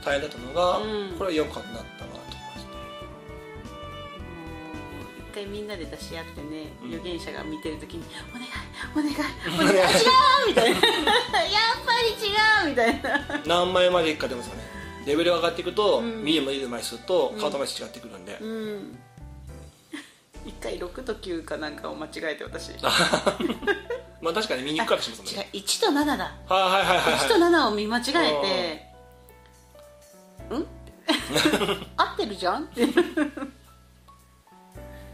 大変だったのが、うん。これは良かったなと思います。ねもう一回みんなで出し合ってねうん。預言者が見てるときに「お願いお願い お願い違う!」みたいな「やっぱり違う!」みたいな何枚までいくか出ますよねレベルが上がっていくと、うん。見る枚数枚数とうん。カード枚数違ってくるんで、うん。一回6と9かなんかを間違えて私。まあ確かに見にくかったりしますもん違う。ね1と7だ。はいはいはいはい1とはい7を見間違えて「ん?」合ってるじゃん？っ てい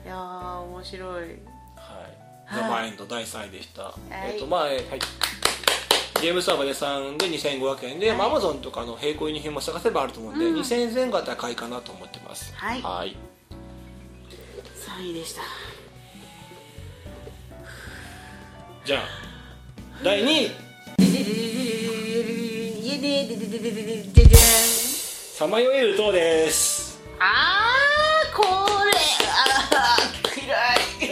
やー面白い。はい、ザ・マインド第3位でした、い。えっ、とまあ、えはいゲームスターバレさんで2500円で、まあ、Amazon とかの並行輸入品も探せばあると思うんで、うん。2000円前後だったら買いかなと思ってます。はい。はい。3位でした。じゃあ第2位。さまよえる塔です。あーこれ。あー嫌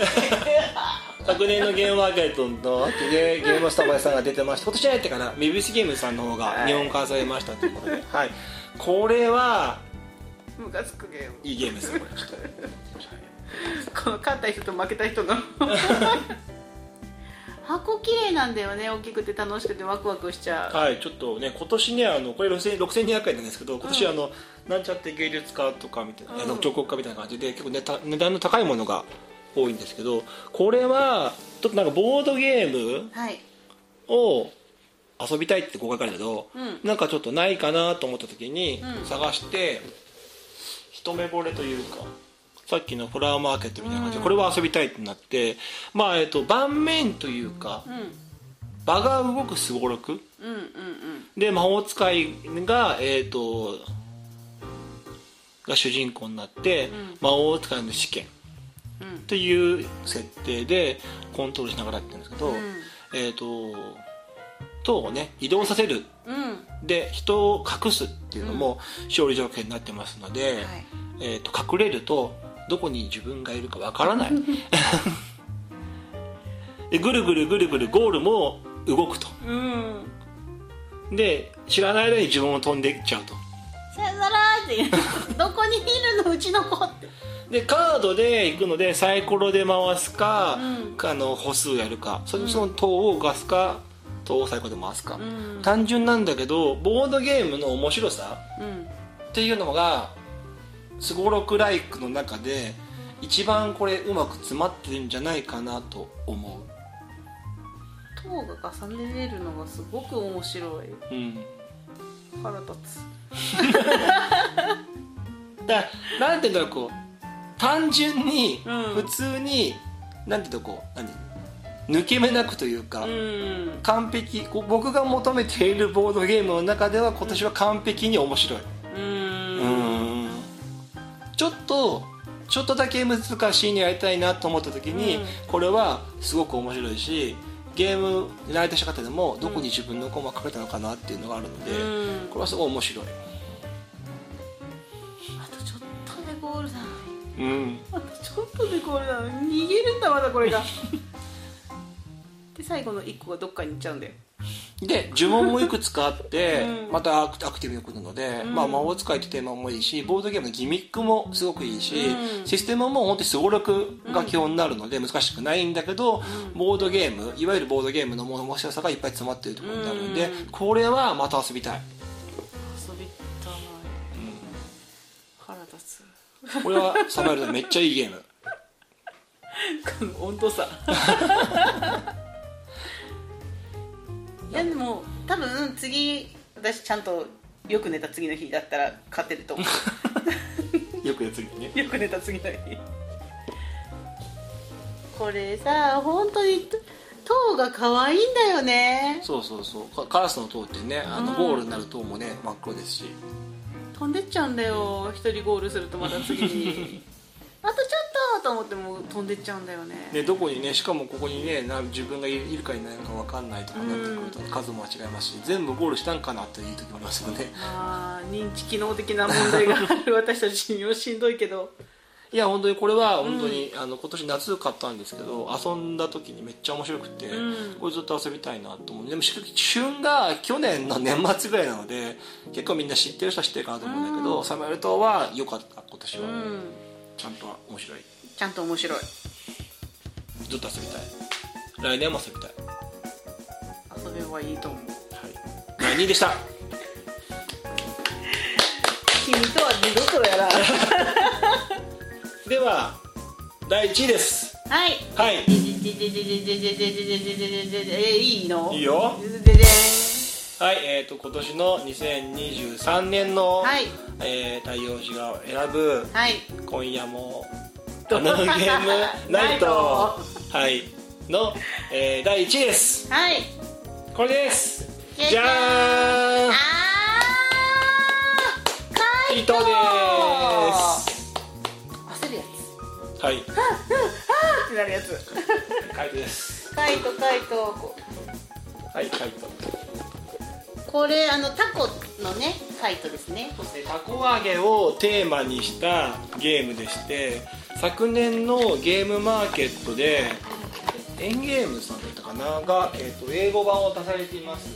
い 昨年のゲームマーケットの秋でゲームスタバさんが出てまして今年に入ってからメビウスゲームズさんの方が日本化されましたということで、はい、これはムカつくゲーム。いいゲームですよこれ。ちょっとこの勝った人と負けた人の。箱綺麗なんだよね大きくて楽しくてワクワクしちゃう。はい、ちょっとね今年ねあのこれ6200 6200円なんですけど今年あの、なんちゃって芸術家とかみたいな、あのうん。彫刻家みたいな感じで結構ねた値段の高いものが多いんですけどこれはちょっとなんかボードゲームはい。を遊びたいってこう書かれたけど、うん。なんかちょっとないかなと思った時にうん。探して、一目惚れというかさっきのフラワーマーケットみたいな感じで、うんこれは遊びたいってなってまあえっと盤面というかうん。場が動くすごろくうんうん。で魔法使いがえっ、とが主人公になって、うん。魔法使いの試験うんうんという設定でコントロールしながらやってるんですけど、うん。えっ、と塔をね移動させる。うん。で人を隠すっていうのも勝利条件になってますので、はい。えー、と隠れるとどこに自分がいるかわからない。でぐるぐるぐるぐるゴールも動くと。うん。で知らない間に自分も飛んでいっちゃうと。さよならって どこにいるの？うちの子ってでカードで行くのでサイコロで回すか,、うん。あの歩数やるか。それその塔を動かすか塔をサイコロで回すか、うん。単純なんだけどボードゲームの面白さうん。っていうのがすごろくライクの中で一番これうまく詰まってるんじゃないかなと思塔が重ねれるのがすごく面白い。ううん。腹立つ。だなんていうんだろうこう単純にうん。普通に、なんていうのこう何抜け目なくというか、うん。完璧僕が求めているボードゲームの中では今年は完璧に面白い、うん。うん。ちょっとちょっとだけ難しいのやりたいなと思った時に、うん。これはすごく面白いしゲームに慣れたした方でもどこに自分の駒が書けたのかなっていうのがあるので、うん。これはすごい面白い、あとちょっとでゴールだうん、あとちょっとでゴールだ。逃げるんだまだこれが。で最後の1個がどっかに行っちゃうんだよ。で呪文もいくつかあって、うん。またアクティブに来るので、うん。まあ、魔法使いってテーマもいいしボードゲームのギミックもすごくいいし、うん。システムも本当にすごろくが基本になるので難しくないんだけど、ボードゲームいわゆるボードゲームの面白さがいっぱい詰まっているところになるので、うん。これはまた遊びたい、これはサマイルでめっちゃいいゲーム。この温度差。いや。でも多分次私ちゃんとよく寝た次の日だったら勝てると思 よくやつにね。うよく寝た次の日。これさ本当に塔が可愛いんだよね。そうそうそう。カカラスの塔ってねあのうん。ゴールになる塔もね真っ黒ですし飛んでっちゃうんだよ。一人ゴールするとまた次に。あとちょっとと思っても飛んでっちゃうんだよね。でどこにねしかもここにねな自分がいるかいないか分かんないとかなってくると数も違いますし全部ゴールしたんかなっていう時もありますよね。まあ認知機能的な問題がある。私たちにはしんどいけどいや本当にこれは本当に、あの今年夏買ったんですけど遊んだ時にめっちゃ面白くて、うん。これずっと遊びたいなと思う。でもし旬が去年の年末ぐらいなので結構みんな知ってる人は知ってるかなと思うんだけど、サマエル島は良かった今年は、うん。ちゃんと面白い。ちゃんと面白い。ずっと遊びたい。来年も遊びたい。遊べばいいと思う。はい。第2位でした。君とは二度とやらでは第1位です。はい。はい。いいのいいよはいえー、と今年の2023年の、はいえー、太陽氏が選ぶ、はい、今夜も「あのゲームナイト」はいの、えー、第1位ですはいこれですじゃーんあーカイトですはい。つあーってなるやつ。カイトです。カイトカイト。こはいカイト。これあのタコのねカイトですね。たこ揚げをテーマにしたゲームでして昨年のゲームマーケットでエンゲームさんだったかな？が、えー、と英語版を出されています。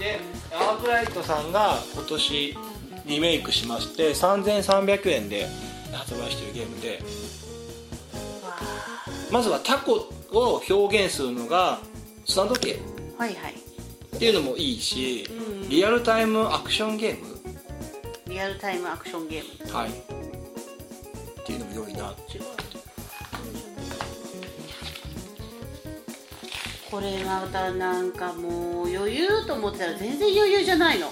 でアークライトさんが今年リメイクしまして3300円で発売しているゲームでわまずはタコを表現するのが砂時計ーはいはい。っていうのもいいし、うん。リアルタイムアクションゲーム。リアルタイムアクションゲーム。はい。っていうのも良いなっていう。これまたなんかもう余裕と思ってたら全然余裕じゃないの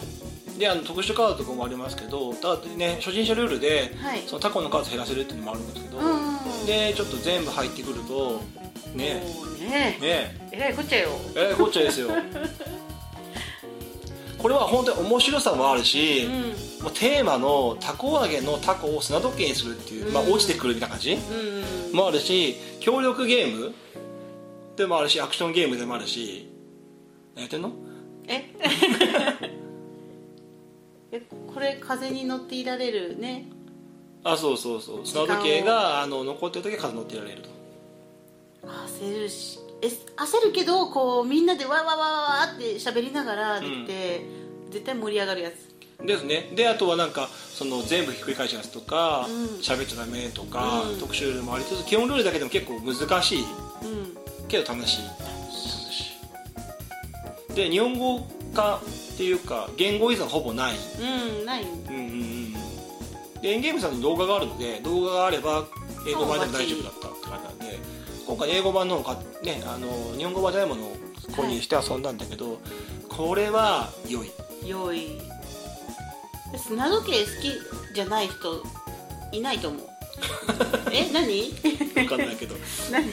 であの特殊カードとかもありますけどただね初心者ルールで、はい。そのタコの数減らせるっていうのもあるんですけど、うんでちょっと全部入ってくるとね。ね。ね。えらいこっちゃよ。えらいこっちゃですよ。これは本当に面白さもあるし、うん。もうテーマのタコ揚げのタコを砂時計にするっていう、まあ、うん落ちてくるみたいな感じうん。もあるし協力ゲームでもあるしアクションゲームでもあるし何やってんの？え？えこれ風に乗っていられるね。あそうそうそう。砂時計があの残ってる時は数乗ってられると。焦るし。え焦るけどこうみんなでわーわーわーわーって喋りながらできて、絶対盛り上がるやつ。ですね。であとはなんかその全部ひっくり返すやつとかうん。喋、っちゃダメとか、うん。特殊ルールもありつつ基本ルールだけでも結構難しい。うん。けど楽しい。楽しい。で日本語化っていうか言語依存ほぼない。うんない。うんうんうんでエンゲームさんに動画があるので動画があれば英語版でも大丈夫だったって感じなんで今回英語版の方がねあの日本語版じゃないものを購入して遊んだんだけど、これは良い。良い。で砂時計好きじゃない人いないと思う。え何？分かんないけど。何？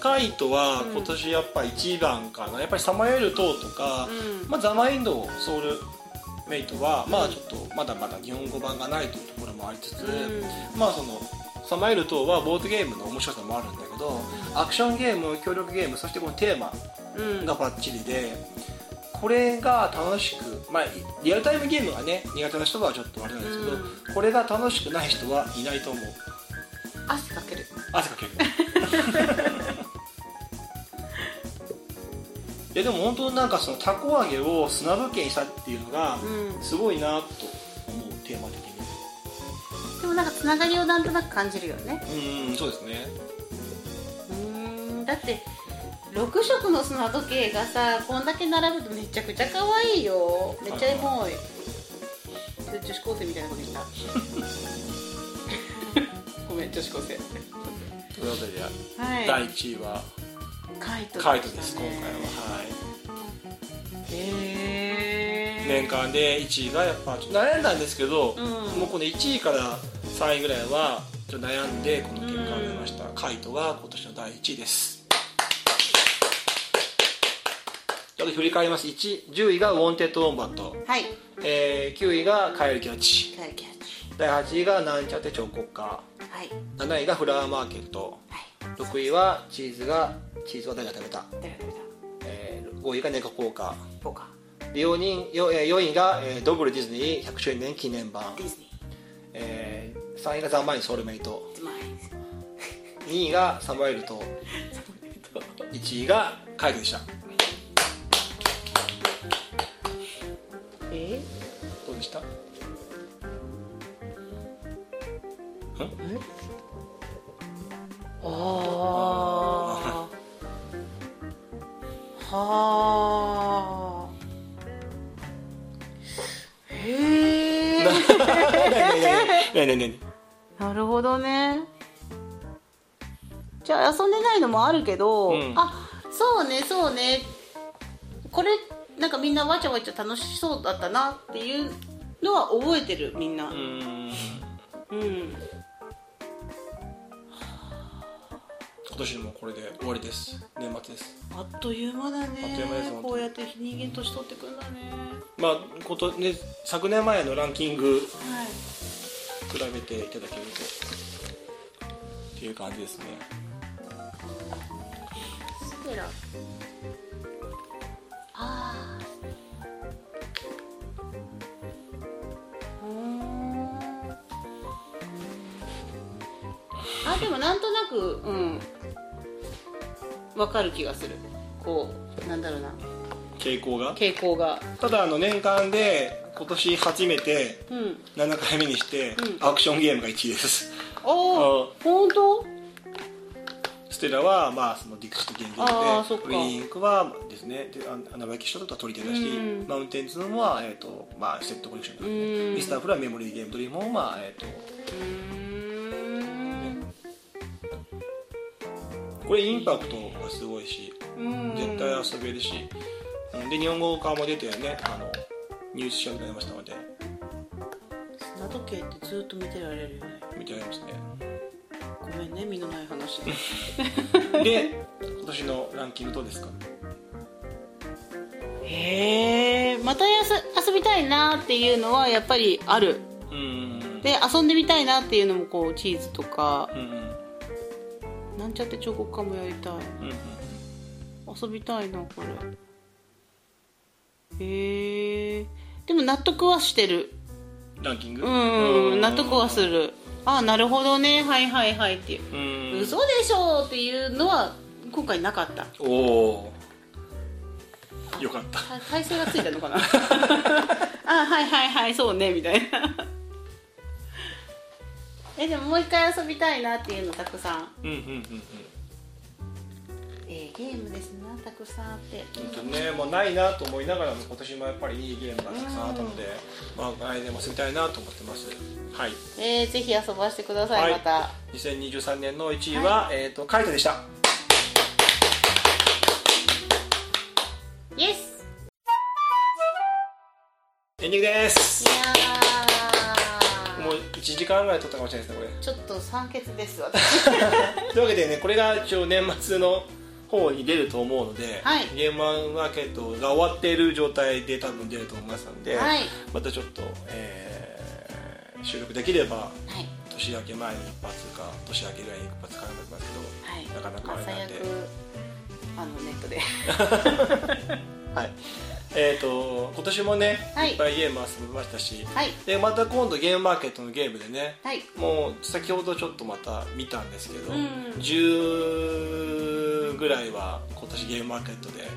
カイトは今年やっぱ一番かな、やっぱりサマエル・トーとか、うん。まあ、ザ・マインドソウルメイトは、まあちょっとまだまだ日本語版がないというところもありつつ、うまあそのサマエル・トーはボードゲームの面白さもあるんだけどアクションゲーム協力ゲームそしてこのテーマうん。がバッチリでこれが楽しくまあリアルタイムゲームがね苦手な人はちょっとあれなんですけど、うこれが楽しくない人はいないと思う。汗かける。汗かけるいやでも本当なんかそのたこ揚げを砂時計にしたっていうのがうん。すごいなと思うテーマ的に。でもなんかつながりをなんとなく感じるよね。うんうんそうですね。うーんだって6色の砂時計がさこんだけ並ぶとめちゃくちゃ可愛いよ。めっちゃエモい。女子高生みたいなこと言った。ごめん女子高生。ということで、はい。第1位はカイトカイトです今回は。はい。へえ年間で1位がやっぱちょっと悩んだんですけど、うん。もうこの1位から3位ぐらいはちょっと悩んでこの結果を出ました、カイトが今年の第1位です。ちょっと振り返ります。1 10位がウォンテッド・ウォンバット、はい。えー9位がカエル・キャッチ。カエルキャッチ。第8位がなんちゃって彫刻家はい。7位がフラワーマーケット。はい6位はチーズがチーズは誰が食べた、誰が食べた？えー5位がネコポーカポカーで 4, 人 4, 4位が、えードブルディズニー100周年記念版。ディズニえー3位がザ・マインドソウルメイト。ーズマイ2位がサムエルと。1位がカイトでしたえ？どうでした？んああはあへえなるほどね。じゃあ遊んでないのもあるけど、うん。あそうねそうね。これなんかみんなわちゃわちゃ楽しそうだったなっていうのは覚えてるみんな。うーん年もこれで終わりです。年末です。あっという間だね。あっという間ですこうやって人間年取ってくんだね。まあこと、ね、昨年前のランキングはい。比べていただけると。っていう感じですね。ステラああうーん。あでもなんとなくうんわかる気がする。こうなんだろうな。傾向が？傾向が。ただあの年間で今年初めてうん。7回目にして、うん。アクションゲームが1位です。おお本当？ステラはまあそのディクシットゲームあーそっか。でウィンクはですね。であ穴場キショと取り手だし、うん。マウンテンズのは、えーとまあ、セットコレクションとかねうん。ミスターフラはメモリーゲームドリームもまあえーとうこれインパクトがすごいしうん。絶対遊べるし、うんで日本語化も出てねあのニュース書になりましたので。砂時計ってずっと見てられるよね。見てありますね。ごめんね身のない話。で今年のランキングどうですか？へえまたやす遊びたいなっていうのはやっぱりある。うん。で遊んでみたいなっていうのもこうチーズとか。うんうんなんちゃって彫刻家もやりたい。うんうん遊びたいなこれ。へえ。でも納得はしてる。ランキング？うん納得はする。あなるほどね。はいはいはいっていう。うん。嘘でしょっていうのは今回なかった。おおよかった。た体勢がついたのかな。あはいはいはいそうねみたいなえでももう一回遊びたいなっていうのたくさん。うんうんうんうん。えーゲームですなたくさんあって。本当にねもうないなと思いながらも今年もやっぱりいいゲームがたくさんあったので、まあ来年も遊びたいなと思ってます。はい。えーぜひ遊ばせてください、はい。また。2023年の1位は、えっ、とカイトでした。イエス。エンディングです。いやもう1時間ぐらい撮ったかもしれないですねこれ。ーちょっと酸欠です私。というわけでねこれが一応年末の方に出ると思うので、はい。ゲームマーケットが終わっている状態で多分出ると思いますので、はい。またちょっと、えー収録できればはい。年明け前に一発か年明けぐらいに一発かなと思いますはい。なかなかあれなんで。最悪あのネットで。け ど はいえー、と今年もね、はい。いっぱいゲーム遊びましたし、はい。でまた今度ゲームマーケットのゲームでねはい。もう先ほどちょっとまた見たんですけど、うん10ぐらいは今年ゲームマーケットで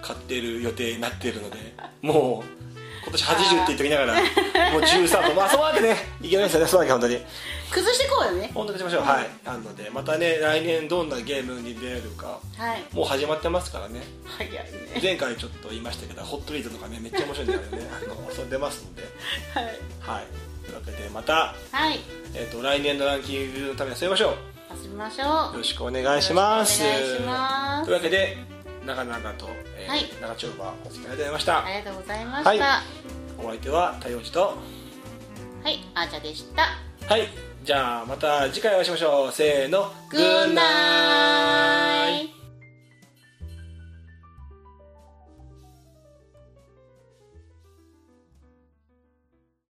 買ってる予定になってるので もう今年80って言っときながらもう13とまあそうわけね いけないですよねそうわけ本当に崩してこうよね。本当にしましょう、はい。なのでまたね来年どんなゲームに出るかはい。もう始まってますからね。早いね。前回ちょっと言いましたけどホットリートとかねめっちゃ面白いんだよね。あの遊んでますので。はい。はい。というわけでまた、はい。えー、と来年のランキングのために遊びましょう。遊びましょう。よろしくお願いします。お願いします。というわけで長々と、えーはい。長丁場お付き合いありがとうございました、ありがとうございました。はい。はお相手は太陽寺とい、あーちゃんでした。はいじゃあまた次回お会いしましょう。せーの。グッナイ